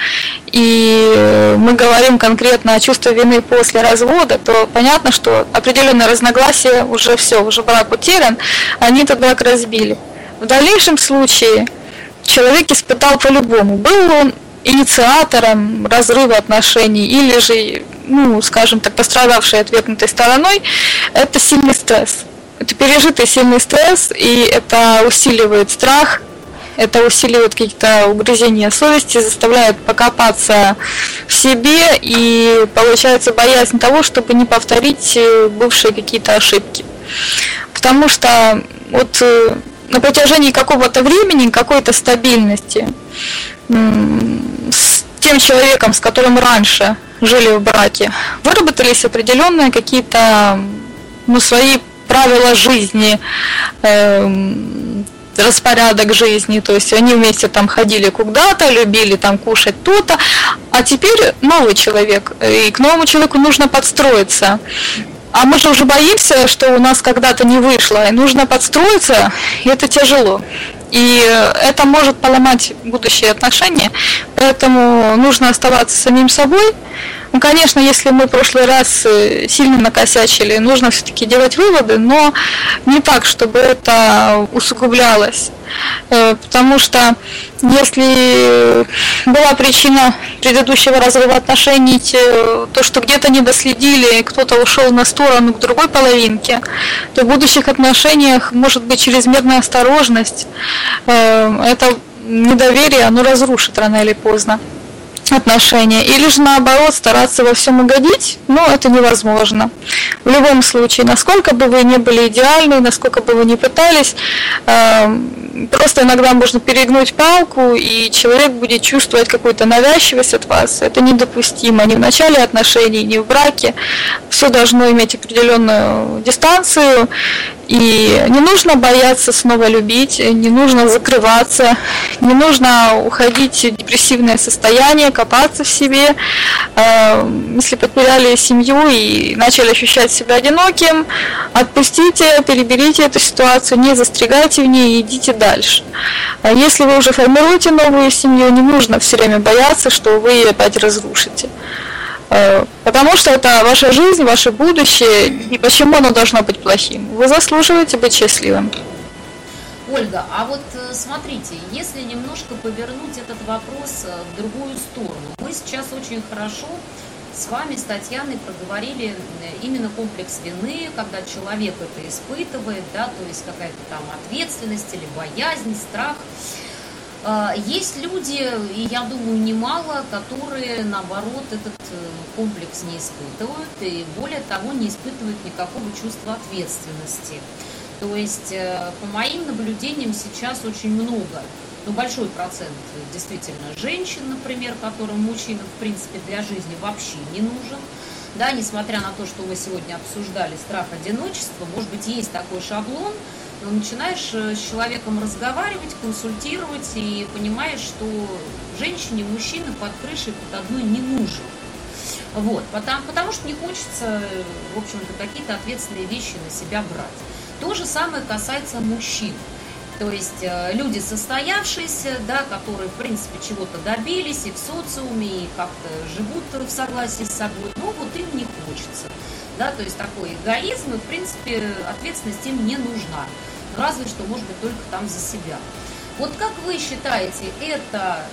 и мы говорим конкретно о чувстве вины после развода, то понятно, что определенное разногласие уже все, уже брак утерян, они этот брак разбили. В дальнейшем случае человек испытал по-любому, был он инициатором разрыва отношений или же, ну, скажем так, пострадавшей отвергнутой стороной, это сильный стресс. Это пережитый сильный стресс, и это усиливает страх, это усиливает какие-то угрызения совести, заставляет покопаться в себе и получается боязнь того, чтобы не повторить э, бывшие какие-то ошибки. Потому что вот э, на протяжении какого-то времени, какой-то стабильности с тем человеком, с которым раньше жили в браке, выработались определенные какие-то ну, свои правила жизни, э, распорядок жизни, то есть они вместе там ходили куда-то, любили там кушать то-то, а теперь новый человек, и к новому человеку нужно подстроиться. А мы же уже боимся, что у нас когда-то не вышло, и нужно подстроиться, и это тяжело. И это может поломать будущие отношения, поэтому нужно оставаться самим собой, ну, конечно, если мы в прошлый раз э, сильно накосячили, нужно все-таки делать выводы, но не так, чтобы это усугублялось. Э, потому что если была причина предыдущего разрыва отношений, то, что где-то не доследили, кто-то ушел на сторону к другой половинке, то в будущих отношениях может быть чрезмерная осторожность. Э, это недоверие, оно разрушит рано или поздно отношения, или же наоборот стараться во всем угодить, но это невозможно. В любом случае, насколько бы вы не были идеальны, насколько бы вы не пытались, эм, просто иногда можно перегнуть палку, и человек будет чувствовать какую-то навязчивость от вас. Это недопустимо ни в начале отношений, ни в браке. Все должно иметь определенную дистанцию, И не нужно бояться снова любить, не нужно закрываться, не нужно уходить в депрессивное состояние, копаться в себе. Э, если потеряли семью и начали ощущать себя одиноким, отпустите, переберите эту ситуацию, не застрягайте в ней и идите дальше. А если вы уже формируете новую семью, не нужно все время бояться, что вы ее опять разрушите. Э, потому что это ваша жизнь, ваше будущее, и почему оно должно быть плохим? Вы заслуживаете быть счастливым. Ольга, а вот э, смотрите, если немножко повернуть этот вопрос э, в другую сторону, мы сейчас очень хорошо с вами, с Татьяной, проговорили именно комплекс вины, когда человек это испытывает, да, то есть какая-то там ответственность или боязнь, страх. А, есть люди, и я думаю, немало, которые, наоборот, этот э, комплекс не испытывают, и более того, не испытывают никакого чувства ответственности. То есть, э, по моим наблюдениям, сейчас очень много, ну, большой процент действительно женщин, например, которым мужчина, в принципе, для жизни вообще не нужен. Да, несмотря на то, что мы сегодня обсуждали страх одиночества, может быть, есть такой шаблон, начинаешь э, с человеком разговаривать, консультировать и понимаешь, что женщине мужчина под крышей под одной не нужен. Вот, потому, потому что не хочется, в общем-то, какие-то ответственные вещи на себя брать. То же самое касается мужчин. То есть э, люди состоявшиеся, да, которые, в принципе, чего-то добились и в социуме, и как-то живут в согласии с собой, но вот им не хочется. Да, то есть такой эгоизм, и, в принципе, ответственность им не нужна разве что, может быть, только там за себя. Вот как вы считаете, это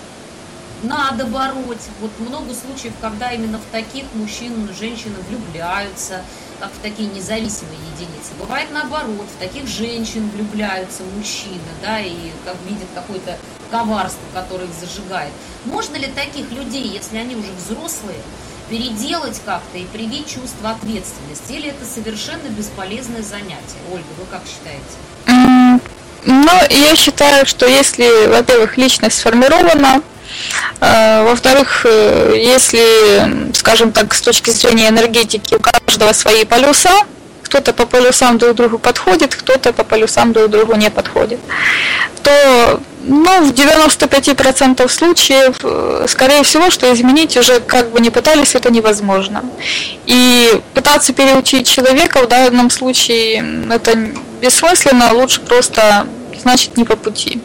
надо бороть? Вот много случаев, когда именно в таких мужчин женщины влюбляются, как в такие независимые единицы. Бывает наоборот, в таких женщин влюбляются мужчины, да, и как видят какое-то коварство, которое их зажигает. Можно ли таких людей, если они уже взрослые, переделать как-то и привить чувство ответственности? Или это совершенно бесполезное занятие? Ольга, вы как считаете? Ну, я считаю, что если, во-первых, личность сформирована, э, во-вторых, э, если, скажем так, с точки зрения энергетики у каждого свои полюса, кто-то по полюсам друг другу подходит, кто-то по полюсам друг другу не подходит, то ну, в 95% случаев, э, скорее всего, что изменить уже как бы не пытались, это невозможно. И пытаться переучить человека в данном случае это бессмысленно, лучше просто, значит, не по пути.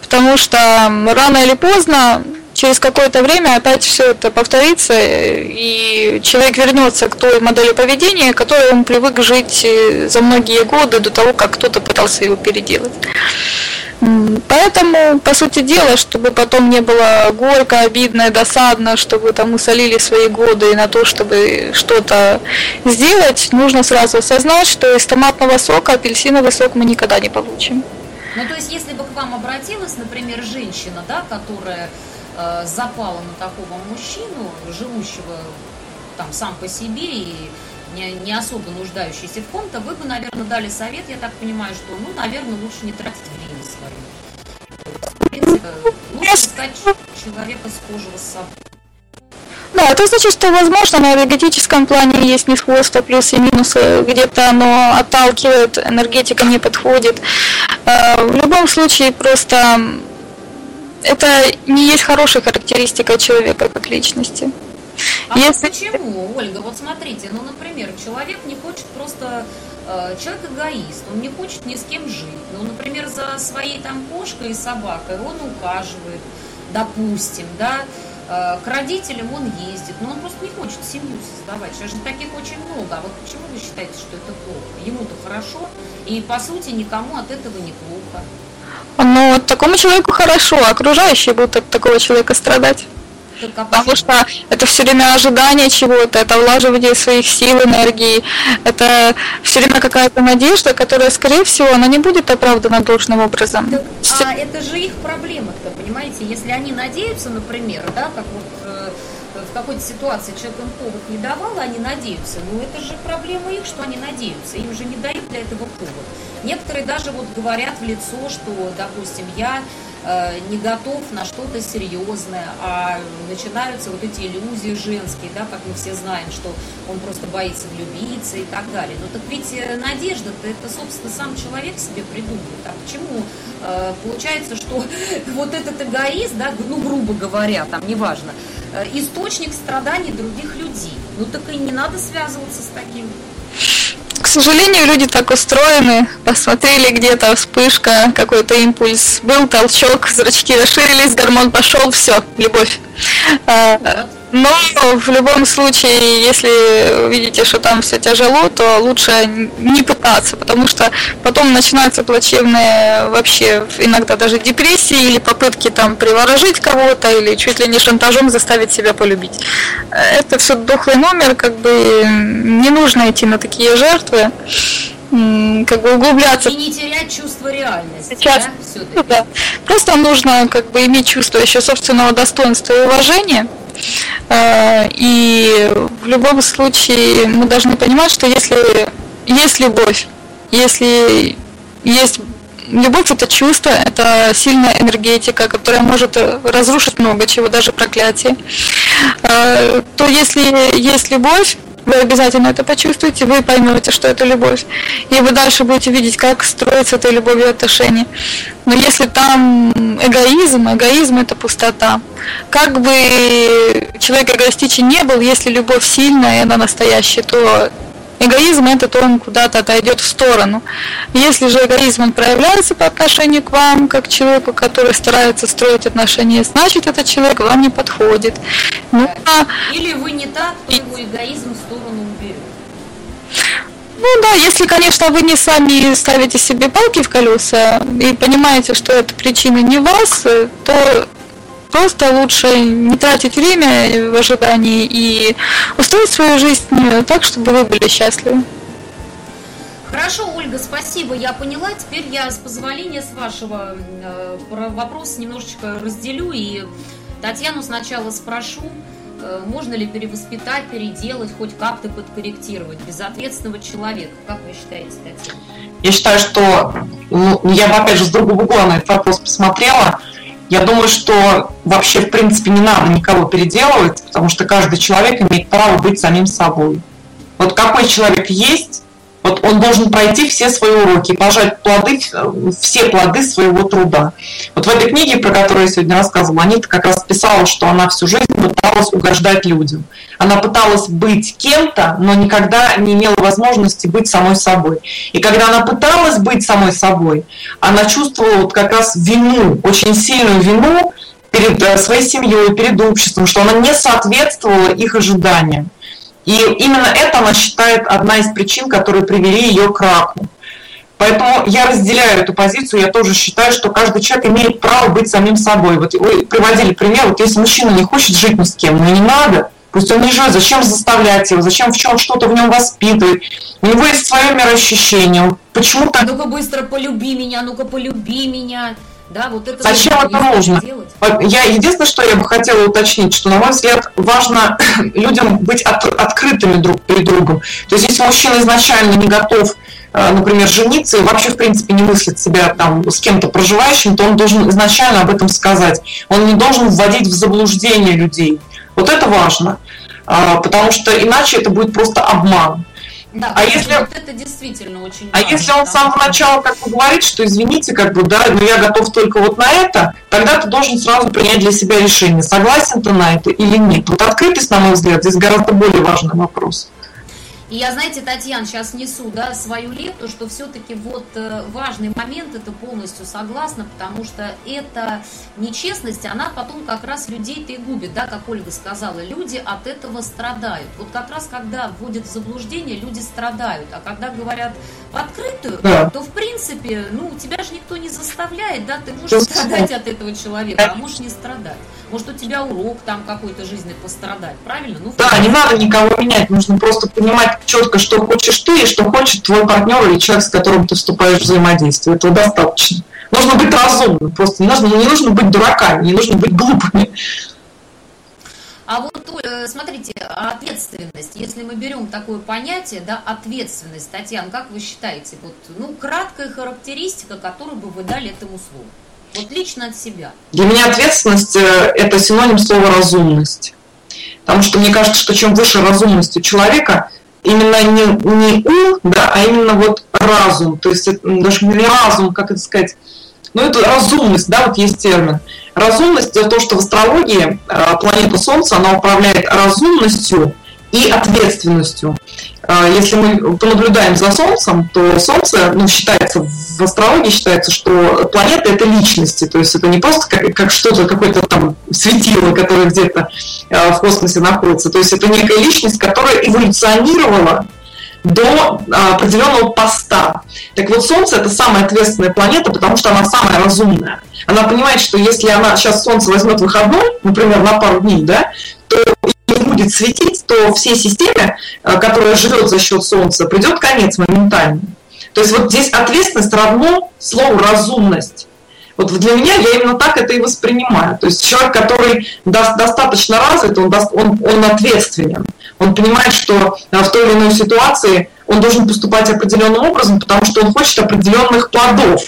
Потому что рано или поздно через какое-то время опять все это повторится, и человек вернется к той модели поведения, которой он привык жить э, за многие годы до того, как кто-то пытался его переделать. Поэтому, по сути дела, чтобы потом не было горько, обидно, досадно, чтобы там усолили свои годы на то, чтобы что-то сделать, нужно сразу осознать, что из томатного сока апельсиновый сок мы никогда не получим. Ну, то есть, если бы к вам обратилась, например, женщина, да, которая э, запала на такого мужчину, живущего там сам по себе и не, не особо нуждающийся в ком-то, вы бы, наверное, дали совет, я так понимаю, что, ну, наверное, лучше не тратить время принципе, лучше искать человека схожего с собой. Да, это значит, что, возможно, на энергетическом плане есть несходство, плюсы и минусы, где-то оно отталкивает, энергетика не подходит. А, в любом случае, просто это не есть хорошая характеристика человека как личности. А Если... почему, Ольга? Вот смотрите, ну, например, человек не хочет просто э, человек эгоист, он не хочет ни с кем жить. Ну, например, за своей там кошкой и собакой он ухаживает, допустим, да, э, к родителям он ездит, но он просто не хочет семью создавать. Сейчас же таких очень много. А вот почему вы считаете, что это плохо? Ему-то хорошо, и по сути никому от этого не плохо. Ну, такому человеку хорошо, а окружающие будут от такого человека страдать. Потому что это все время ожидание чего-то, это влаживание своих сил, энергии, это все время какая-то надежда, которая, скорее всего, она не будет оправдана должным образом. Так, а это же их проблема-то, понимаете? Если они надеются, например, да, как вот э, в какой-то ситуации человек им повод не давал, они надеются. Но это же проблема их, что они надеются. Им же не дают для этого повод. Некоторые даже вот говорят в лицо, что, допустим, я не готов на что-то серьезное, а начинаются вот эти иллюзии женские, да, как мы все знаем, что он просто боится влюбиться и так далее. Но так ведь э, надежда-то это, собственно, сам человек себе придумывает. А почему э, получается, что вот этот эгоист, да, ну, грубо говоря, там, неважно, источник страданий других людей. Ну, так и не надо связываться с таким. Сожалению, люди так устроены. Посмотрели где-то вспышка, какой-то импульс, был толчок, зрачки расширились, гормон пошел, все, любовь. А, но в любом случае, если видите, что там все тяжело, то лучше не пытаться, потому что потом начинаются плачевные вообще иногда даже депрессии или попытки там приворожить кого-то или чуть ли не шантажом заставить себя полюбить. Это все дохлый номер, как бы не нужно идти на такие жертвы как бы углубляться. И не терять чувство реальности. Сейчас, да, ну, да. Просто нужно как бы иметь чувство еще собственного достоинства и уважения. Э, и в любом случае мы должны понимать, что если есть любовь, если есть любовь это чувство, это сильная энергетика, которая может разрушить много чего, даже проклятие, э, то если есть любовь, вы обязательно это почувствуете, вы поймете, что это любовь. И вы дальше будете видеть, как строится этой любовью отношения. Но если там эгоизм, эгоизм это пустота. Как бы человек эгоистичен не был, если любовь сильная и она настоящая, то Эгоизм это то он куда-то отойдет в сторону. Если же эгоизм он проявляется по отношению к вам, как к человеку, который старается строить отношения, значит этот человек вам не подходит. Ну, а... Или вы не так, то его эгоизм в сторону уберет. Ну да, если, конечно, вы не сами ставите себе палки в колеса и понимаете, что это причина не вас, то Просто лучше не тратить время в ожидании и устроить свою жизнь так, чтобы вы были счастливы. Хорошо, Ольга, спасибо, я поняла. Теперь я с позволения с вашего э, вопрос немножечко разделю и Татьяну сначала спрошу, э, можно ли перевоспитать, переделать, хоть как-то подкорректировать безответственного человека. Как вы считаете, Татьяна? Я считаю, что ну, я бы опять же с другого угла на этот вопрос посмотрела. Я думаю, что вообще, в принципе, не надо никого переделывать, потому что каждый человек имеет право быть самим собой. Вот какой человек есть, вот он должен пройти все свои уроки, пожать плоды, все плоды своего труда. Вот в этой книге, про которую я сегодня рассказывала, Анита как раз писала, что она всю жизнь пыталась угождать людям. Она пыталась быть кем-то, но никогда не имела возможности быть самой собой. И когда она пыталась быть самой собой, она чувствовала вот как раз вину, очень сильную вину перед э, своей семьей, перед обществом, что она не соответствовала их ожиданиям. И именно это она считает одна из причин, которые привели ее к раку. Поэтому я разделяю эту позицию, я тоже считаю, что каждый человек имеет право быть самим собой. Вот вы приводили пример, вот если мужчина не хочет жить ни с кем, ну не надо, пусть он не живет, зачем заставлять его, зачем в чем что-то в нем воспитывать. У него есть свое мироощущение, почему-то... Ну-ка быстро полюби меня, ну-ка полюби меня. Да, вот это Зачем это нужно? Я единственное, что я бы хотела уточнить, что, на мой взгляд, важно людям быть от, открытыми друг перед другом. То есть, если мужчина изначально не готов, э, например, жениться и вообще, в принципе, не мыслит себя там с кем-то проживающим, то он должен изначально об этом сказать. Он не должен вводить в заблуждение людей. Вот это важно, а, потому что иначе это будет просто обман. Да, а если вот это действительно очень. А важно, если он с самого начала как бы говорит, что извините, как бы да, но я готов только вот на это, тогда ты должен сразу принять для себя решение, согласен ты на это или нет. Вот открытость, на мой взгляд, здесь гораздо более важный вопрос. И я, знаете, Татьяна, сейчас несу да, свою лепту, что все-таки вот э, важный момент, это полностью согласна, потому что эта нечестность, она потом как раз людей-то и губит, да, как Ольга сказала, люди от этого страдают. Вот как раз когда вводят в заблуждение, люди страдают, а когда говорят в открытую, да. то в принципе, ну, тебя же никто не заставляет, да, ты можешь страдать от этого человека, а можешь не страдать. Может, у тебя урок там какой-то жизни пострадать, правильно? Ну, да, не надо никого менять, нужно просто понимать четко, что хочешь ты и что хочет твой партнер или человек, с которым ты вступаешь в взаимодействие. Этого достаточно. Нужно быть разумным, просто не нужно, не нужно быть дураками, не нужно быть глупыми. А вот, э, смотрите, ответственность, если мы берем такое понятие, да, ответственность, Татьяна, как вы считаете, вот, ну, краткая характеристика, которую бы вы дали этому слову? Вот лично от себя. Для меня ответственность э, – это синоним слова «разумность». Потому что мне кажется, что чем выше разумность у человека, именно не, не ум, да, а именно вот разум, то есть даже не разум, как это сказать, ну это разумность, да, вот есть термин. Разумность – это то, что в астрологии э, планета Солнца, она управляет разумностью и ответственностью. А, если мы понаблюдаем за Солнцем, то Солнце, ну, считается, в астрологии считается, что планета – это личности, то есть это не просто как, как что-то, какое-то там светило, которое где-то а, в космосе находится, то есть это некая личность, которая эволюционировала до а, определенного поста. Так вот, Солнце это самая ответственная планета, потому что она самая разумная. Она понимает, что если она сейчас Солнце возьмет выходной, например, на пару дней, да, то будет светить, то всей системе, а, которая живет за счет Солнца, придет конец моментально. То есть вот здесь ответственность равно слову разумность. Вот для меня я именно так это и воспринимаю. То есть человек, который достаточно развит, он, он, он ответственен. Он понимает, что в той или иной ситуации он должен поступать определенным образом, потому что он хочет определенных плодов.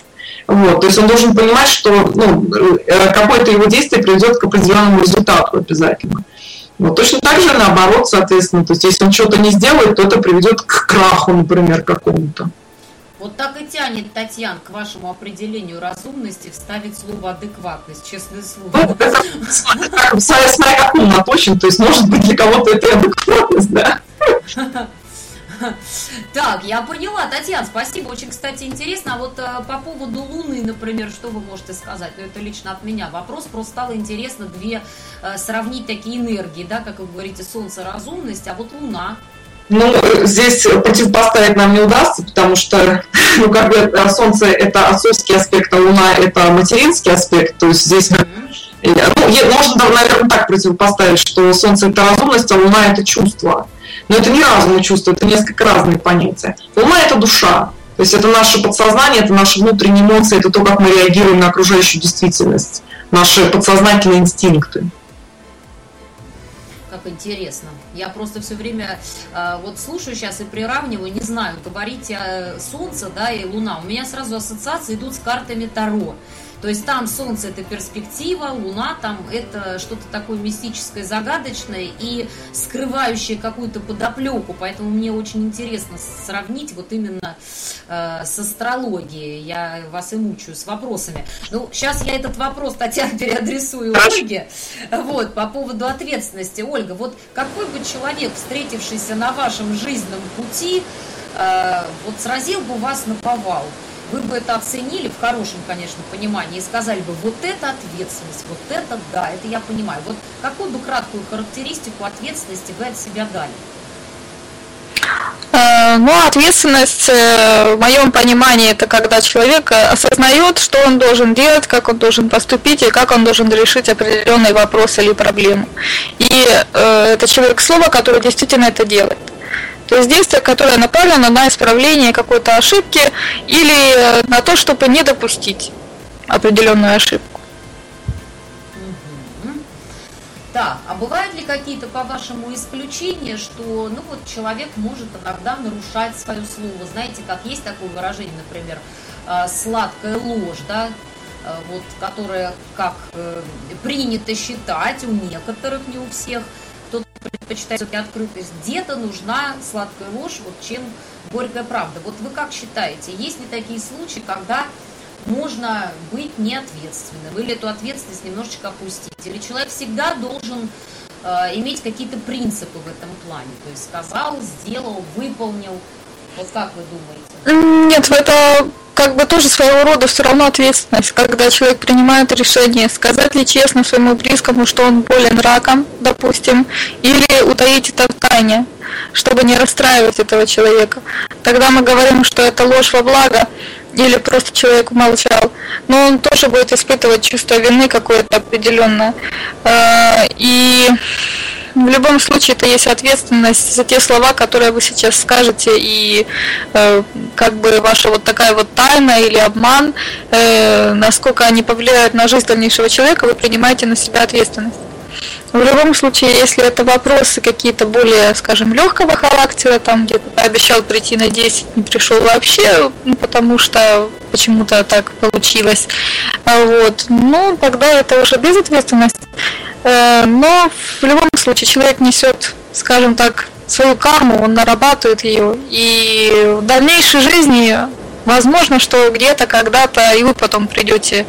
Вот, то есть он должен понимать, что ну, э, какое-то его действие приведет к определенному результату обязательно. Вот, точно так же наоборот, соответственно, то есть если он что-то не сделает, то это приведет к краху, например, какому-то. Вот так и тянет, Татьян, к вашему определению разумности вставить слово адекватность, честное слово. Ну, это, смотря как ум наточен, то есть может быть для кого-то это адекватность, да. Так, я поняла, Татьяна, спасибо. Очень, кстати, интересно. А вот э, по поводу Луны, например, что вы можете сказать? Ну, это лично от меня вопрос. Просто стало интересно две э, сравнить такие энергии, да, как вы говорите, Солнце разумность, а вот Луна ну, здесь противопоставить нам не удастся, потому что, ну, как бы э, Солнце – это отцовский аспект, а Луна – это материнский аспект. То есть здесь, ну, можно, наверное, так противопоставить, что Солнце – это разумность, а Луна – это чувство. Но это не разум и чувство, это несколько разные понятия. Луна – это душа. То есть это наше подсознание, это наши внутренние эмоции, это то, как мы реагируем на окружающую действительность, наши подсознательные инстинкты как интересно. Я просто все время э, вот слушаю сейчас и приравниваю, не знаю, говорите э, Солнце, да, и Луна. У меня сразу ассоциации идут с картами Таро. То есть там Солнце это перспектива, Луна там это что-то такое мистическое, загадочное и скрывающее какую-то подоплеку. Поэтому мне очень интересно сравнить вот именно э, с астрологией. Я вас и мучаю с вопросами. Ну, сейчас я этот вопрос, Татьяна, переадресую Ольге. Вот, по поводу ответственности. Ольга, вот какой бы человек, встретившийся на вашем жизненном пути, э, вот сразил бы вас на повал? Вы бы это оценили в хорошем, конечно, понимании и сказали бы, вот это ответственность, вот это да, это я понимаю. Вот какую бы краткую характеристику ответственности вы от себя дали? Э, ну, ответственность, э, в моем понимании, это когда человек осознает, что он должен делать, как он должен поступить и как он должен решить определенный вопрос или проблему. И э, это человек слова, который действительно это делает. То есть действие, которое направлено на исправление какой-то ошибки или э, на то, чтобы не допустить определенную ошибку. Так, а бывают ли какие-то, по-вашему, исключения, что, ну вот, человек может иногда нарушать свое слово? Знаете, как есть такое выражение, например, э, сладкая ложь, да, э, вот, которая как принято считать у некоторых, не у всех – кто-то предпочитает все-таки открытость. Где-то нужна сладкая ложь, вот чем горькая правда. Вот вы как считаете, есть ли такие случаи, когда можно быть неответственным или эту ответственность немножечко опустить? Или человек всегда должен э, иметь какие-то принципы в этом плане? То есть сказал, сделал, выполнил. Вот как вы думаете? Нет, это как бы тоже своего рода все равно ответственность, когда человек принимает решение, сказать ли честно своему близкому, что он болен раком, допустим, или утаить это в тайне, чтобы не расстраивать этого человека. Тогда мы говорим, что это ложь во благо, или просто человек молчал, но он тоже будет испытывать чувство вины какое-то определенное. А, и в любом случае это есть ответственность за те слова, которые вы сейчас скажете, и э, как бы ваша вот такая вот тайна или обман, э, насколько они повлияют на жизнь дальнейшего человека, вы принимаете на себя ответственность. В любом случае, если это вопросы какие-то более, скажем, легкого характера, там где-то обещал прийти на 10, не пришел вообще, ну, потому что почему-то так получилось, а вот, ну, тогда это уже безответственность. Э, но в любом случае человек несет, скажем так, свою карму, он нарабатывает ее, и в дальнейшей жизни Возможно, что где-то, когда-то и вы потом придете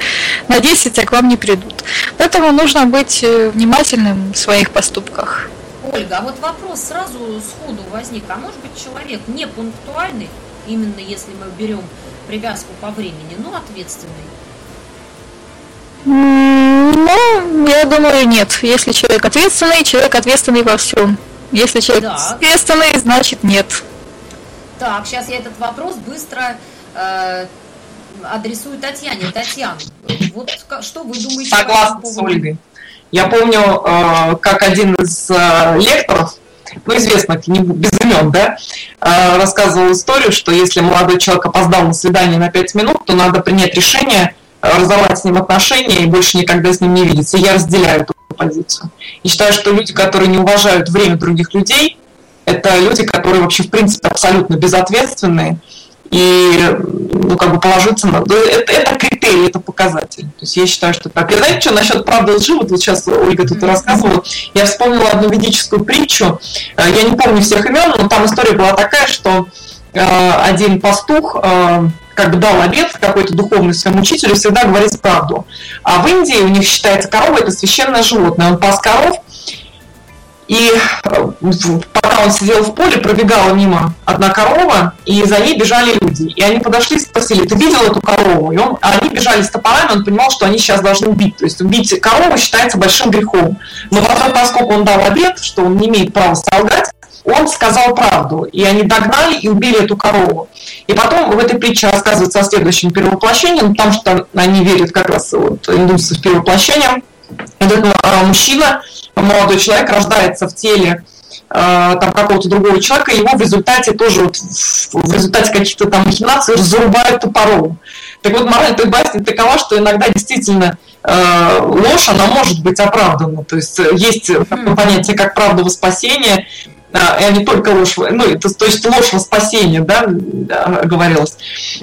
на 10, а к вам не придут. Поэтому нужно быть э, внимательным в своих поступках. Ольга, а вот вопрос сразу сходу возник. А может быть человек не пунктуальный, именно если мы берем привязку по времени, но ответственный? Ну, я думаю, нет. Если человек ответственный, человек ответственный во всем. Если человек да. ответственный, значит нет. Так, сейчас я этот вопрос быстро адресую Татьяне. Татьяна, вот что вы думаете? Согласна по с Ольгой. Я помню, э, как один из э, лекторов, ну, известных, не без имен, да, э, рассказывал историю, что если молодой человек опоздал на свидание на 5 минут, то надо принять решение разорвать с ним отношения и больше никогда с ним не видеться. Я разделяю эту позицию. И считаю, что люди, которые не уважают время других людей, это люди, которые вообще, в принципе, абсолютно безответственные, и ну, как бы положиться на... Это, это критерий, это показатель. То есть я считаю, что так. И знаете, что насчет правды лжи? Вот, вот сейчас Ольга тут рассказывала. Я вспомнила одну ведическую притчу. Э, я не помню всех имен, но там история была такая, что э, один пастух э, как бы дал обед какой-то духовный своему учителю всегда говорить правду. А в Индии у них считается корова это священное животное. Он пас коров, и э, пока он сидел в поле, пробегала мимо одна корова, и за ней бежали люди. И они подошли и спросили, ты видел эту корову? И он, а они бежали с топорами, он понимал, что они сейчас должны убить. То есть убить корову считается большим грехом. Но потом, поскольку он дал обед, что он не имеет права солгать, он сказал правду, и они догнали и убили эту корову. И потом в этой притче рассказывается о следующем перевоплощении, потому что они верят как раз вот, индусы в перевоплощение. Этот э, мужчина молодой человек рождается в теле э, там какого-то другого человека, его в результате тоже вот, в результате каких-то там махинаций зарубают топором. Так вот, мораль этой басни такова, что иногда действительно э, ложь, она может быть оправдана. То есть есть понятие как правда во спасение, а не только ложь, ну, это, то есть ложь во спасение, да, говорилось.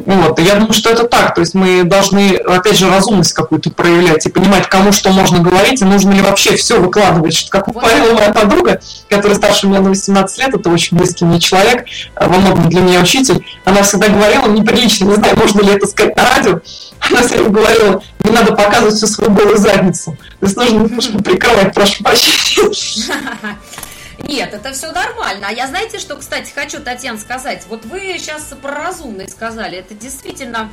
Вот, я думаю, что это так, то есть мы должны, опять же, разумность какую-то проявлять и понимать, кому что можно говорить, и нужно ли вообще все выкладывать, что, как говорила моя подруга, которая старше меня на 18 лет, это очень близкий мне человек, а во многом для меня учитель, она всегда говорила, неприлично, не знаю, можно ли это сказать на радио, она все время говорила, не надо показывать всю свою голую задницу. То есть нужно немножко прикрывать, прошу прощения. Нет, это все нормально. А я знаете, что, кстати, хочу, Татьяна, сказать? Вот вы сейчас про разумность сказали. Это действительно,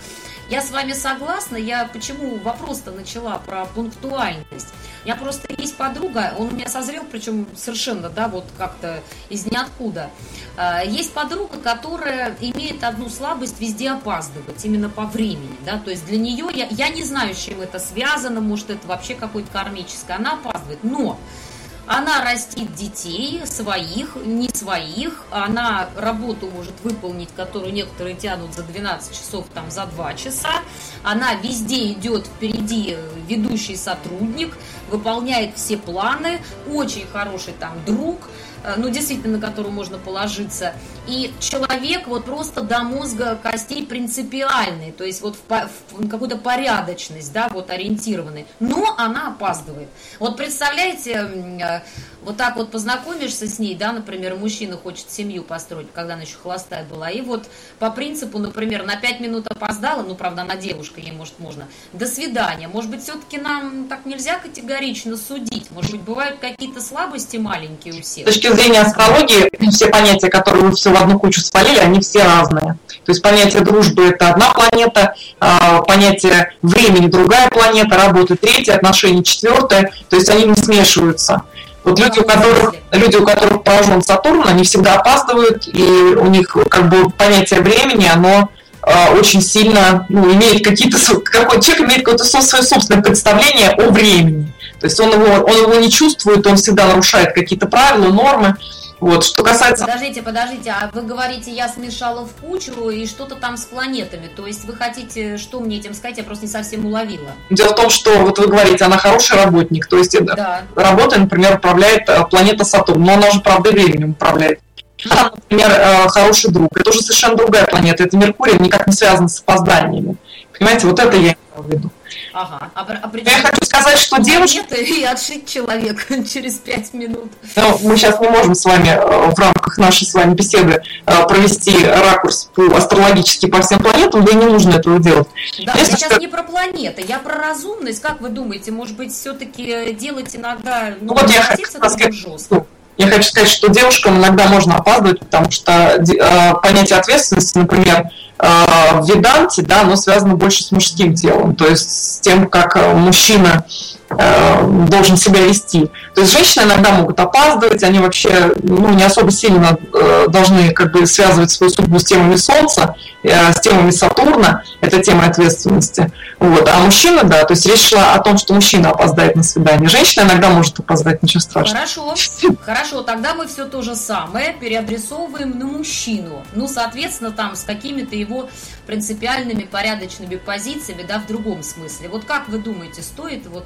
я с вами согласна. Я почему вопрос-то начала про пунктуальность? У меня просто есть подруга, он у меня созрел, причем совершенно, да, вот как-то из ниоткуда. А, есть подруга, которая имеет одну слабость везде опаздывать, именно по времени, да, то есть для нее, я, я не знаю, с чем это связано, может, это вообще какое-то кармическое, она опаздывает, но она растит детей, своих, не своих. Она работу может выполнить, которую некоторые тянут за 12 часов, там, за 2 часа. Она везде идет впереди ведущий сотрудник, выполняет все планы, очень хороший там друг – ну, действительно, на которую можно положиться. И человек вот просто до мозга костей принципиальный, то есть вот в, в какую-то порядочность, да, вот ориентированный. Но она опаздывает. Вот представляете, э, вот так вот познакомишься с ней, да, например, мужчина хочет семью построить, когда она еще холостая была, и вот по принципу, например, на 5 минут опоздала, ну, правда, она девушка, ей, может, можно, до свидания. Может быть, все-таки нам так нельзя категорично судить? Может быть, бывают какие-то слабости маленькие у всех? С точки зрения астрологии, все понятия, которые вы все в одну кучу свалили, они все разные. То есть понятие дружбы – это одна планета, а, понятие времени – другая планета, работы – третья, отношения – четвертая. То есть они не смешиваются. Вот люди, у которых, люди, у которых поражен Сатурн, они всегда опаздывают, и у них как бы понятие времени, оно э, очень сильно ну, имеет какие-то, какой человек имеет какое-то свое собственное представление о времени. То есть он его, он его не чувствует, он всегда нарушает какие-то правила, нормы. Вот, что касается... Подождите, подождите, а вы говорите, я смешала в кучу и что-то там с планетами. То есть вы хотите, что мне этим сказать, я просто не совсем уловила. Дело в том, что вот вы говорите, она хороший работник, то есть да. работой, например, управляет э, планета Сатурн, но она же, правда, временем управляет. Она, например, э, хороший друг. Это уже совершенно другая планета. Это Меркурий, никак не связан с опозданиями. Понимаете, вот это я имею в виду. Ага. А, а я хочу сказать, что девушка... И отшить человека через пять минут. Ну, мы сейчас не можем с вами э, в рамках нашей с вами беседы э, провести ракурс по астрологически по всем планетам, да и не нужно этого делать. Да, Если я сейчас что... не про планеты, я про разумность. Как вы думаете, может быть, все-таки делать иногда... Ну, ну вот я хочу сказать, жестко. Я хочу сказать, что девушкам иногда можно опаздывать, потому что э, понятие ответственности, например, Э, в веданте, да, оно связано больше с мужским телом, то есть с тем, как э, мужчина должен себя вести. То есть женщины иногда могут опаздывать, они вообще ну, не особо сильно э, должны как бы связывать свою судьбу с темами Солнца, э, с темами Сатурна, это тема ответственности. Вот. А мужчина, да, то есть речь шла о том, что мужчина опоздает на свидание. Женщина иногда может опоздать, ничего страшного. Хорошо, хорошо, тогда мы все то же самое переадресовываем на мужчину. Ну, соответственно, там с какими-то его принципиальными, порядочными позициями, да, в другом смысле. Вот как вы думаете, стоит вот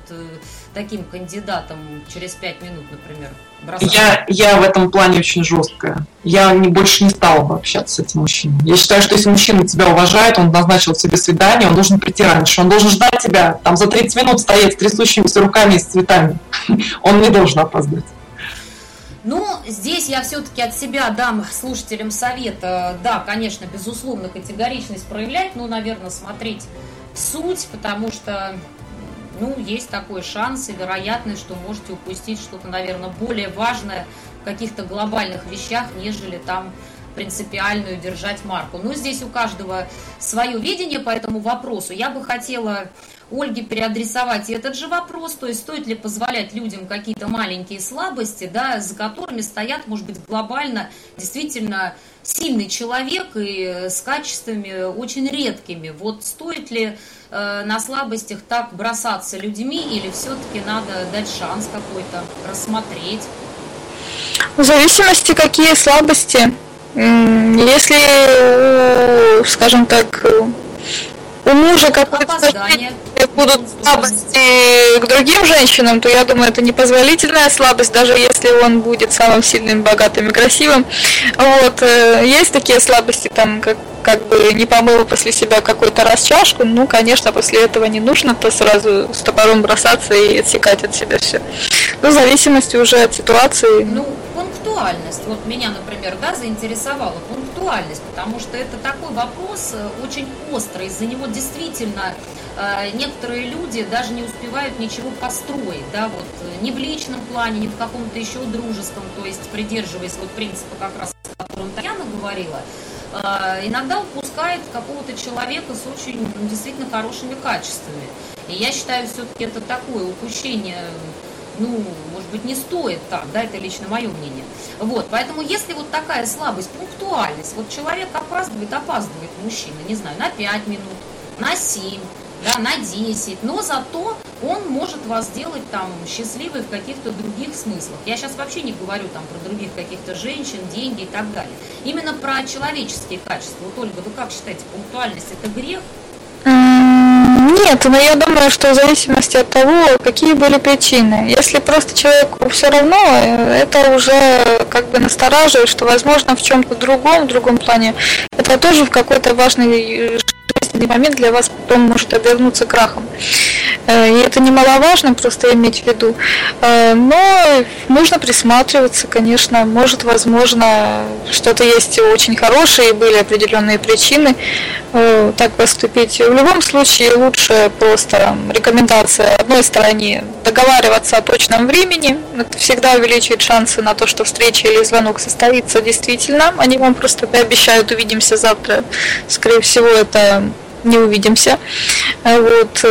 таким кандидатом через пять минут, например, бросать? Я, я в этом плане очень жесткая. Я не, больше не стала бы общаться с этим мужчиной. Я считаю, что если мужчина тебя уважает, он назначил тебе свидание, он должен прийти раньше, он должен ждать тебя, там за 30 минут стоять с трясущимися руками и с цветами. Он не должен опоздать. Ну, здесь я все-таки от себя дам слушателям совета, да, конечно, безусловно, категоричность проявлять, но, наверное, смотреть суть, потому что ну, есть такой шанс и вероятность, что можете упустить что-то, наверное, более важное в каких-то глобальных вещах, нежели там принципиальную держать марку. Но здесь у каждого свое видение по этому вопросу. Я бы хотела Ольге переадресовать этот же вопрос, то есть стоит ли позволять людям какие-то маленькие слабости, да, за которыми стоят, может быть, глобально действительно сильный человек и с качествами очень редкими. Вот стоит ли на слабостях так бросаться людьми или все-таки надо дать шанс какой-то, рассмотреть? В зависимости, какие слабости. Если, скажем так, у мужа какое-то будут слабости к другим женщинам, то я думаю, это непозволительная слабость, даже если он будет самым сильным, богатым и красивым. Вот, э, есть такие слабости, там, как, как бы не помыл после себя какой-то раз чашку, ну, конечно, после этого не нужно то сразу с топором бросаться и отсекать от себя все. Ну, в зависимости уже от ситуации. Ну, пунктуальность. Вот меня, например, да, заинтересовала пунктуальность, потому что это такой вопрос э, очень острый. Из-за него действительно э, некоторые люди даже не успевают ничего построить, да, вот э, ни в личном плане, ни в каком-то еще дружеском, то есть придерживаясь вот принципа как раз, о котором Таяна говорила, иногда упускает какого-то человека с очень ну, действительно хорошими качествами. И я считаю, все-таки это такое упущение ну, может быть, не стоит так, да, это лично мое мнение. Вот, поэтому если вот такая слабость, пунктуальность, вот человек опаздывает, опаздывает мужчина, не знаю, на 5 минут, на 7, да, на 10, но зато он может вас сделать там счастливой в каких-то других смыслах. Я сейчас вообще не говорю там про других каких-то женщин, деньги и так далее. Именно про человеческие качества. Вот, Ольга, вы как считаете, пунктуальность это грех? Нет, но я думаю, что в зависимости от того, какие были причины. Если просто человеку все равно, это уже как бы настораживает, что возможно в чем-то другом, в другом плане, это тоже в какой-то важный жизненный момент для вас потом может обернуться крахом. Э, и это немаловажно просто иметь в виду. Э, но нужно присматриваться, конечно. Может, возможно, что-то есть очень хорошее, и были определенные причины э, так поступить. В любом случае лучше просто рекомендация одной стороне договариваться о точном времени. Это всегда увеличивает шансы на то, что встреча или звонок состоится действительно. Они вам просто пообещают, увидимся завтра. Скорее всего, это не увидимся. Вот.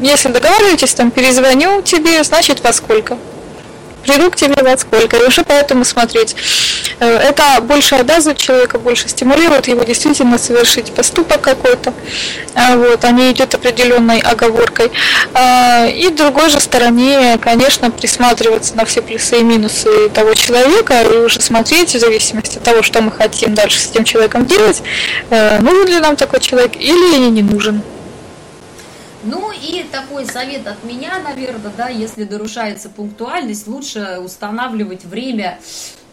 Если договариваетесь, там перезвоню тебе, значит во сколько. приду к тебе во сколько, и уже поэтому смотреть. Э, это больше обязывает человека, больше стимулирует его действительно совершить поступок какой-то, а вот, а не идет определенной оговоркой. А, и другой же стороне, конечно, присматриваться на все плюсы и минусы того человека и уже смотреть в зависимости от того, что мы хотим дальше с этим человеком делать, э, нужен ли нам такой человек или не нужен. Ну и такой совет от меня, наверное, да, если нарушается пунктуальность, лучше устанавливать время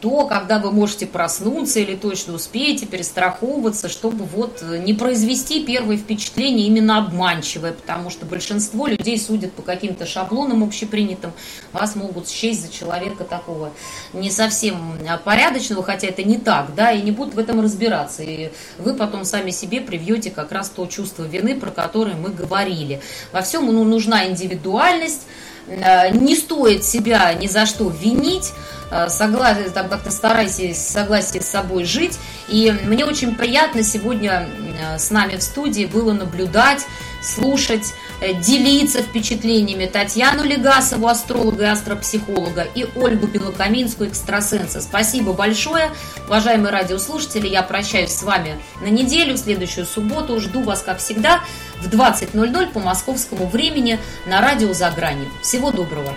то, когда вы можете проснуться или точно успеете перестраховываться, чтобы вот не произвести первое впечатление именно обманчивое, потому что большинство людей судят по каким-то шаблонам общепринятым, вас могут счесть за человека такого не совсем порядочного, хотя это не так, да, и не будут в этом разбираться, и вы потом сами себе привьете как раз то чувство вины, про которое мы говорили. Во всем ну, нужна индивидуальность, э, не стоит себя ни за что винить, Э, согласие, там как-то старайтесь согласие с собой жить. И мне очень приятно сегодня э, с нами в студии было наблюдать, слушать, э, делиться впечатлениями Татьяну Легасову, астролога и астропсихолога, и Ольгу Белокаминскую, экстрасенса. Спасибо большое, уважаемые радиослушатели. Я прощаюсь с вами на неделю, в следующую субботу. Жду вас, как всегда, в 20.00 по московскому времени на радио «За гранью». Всего доброго!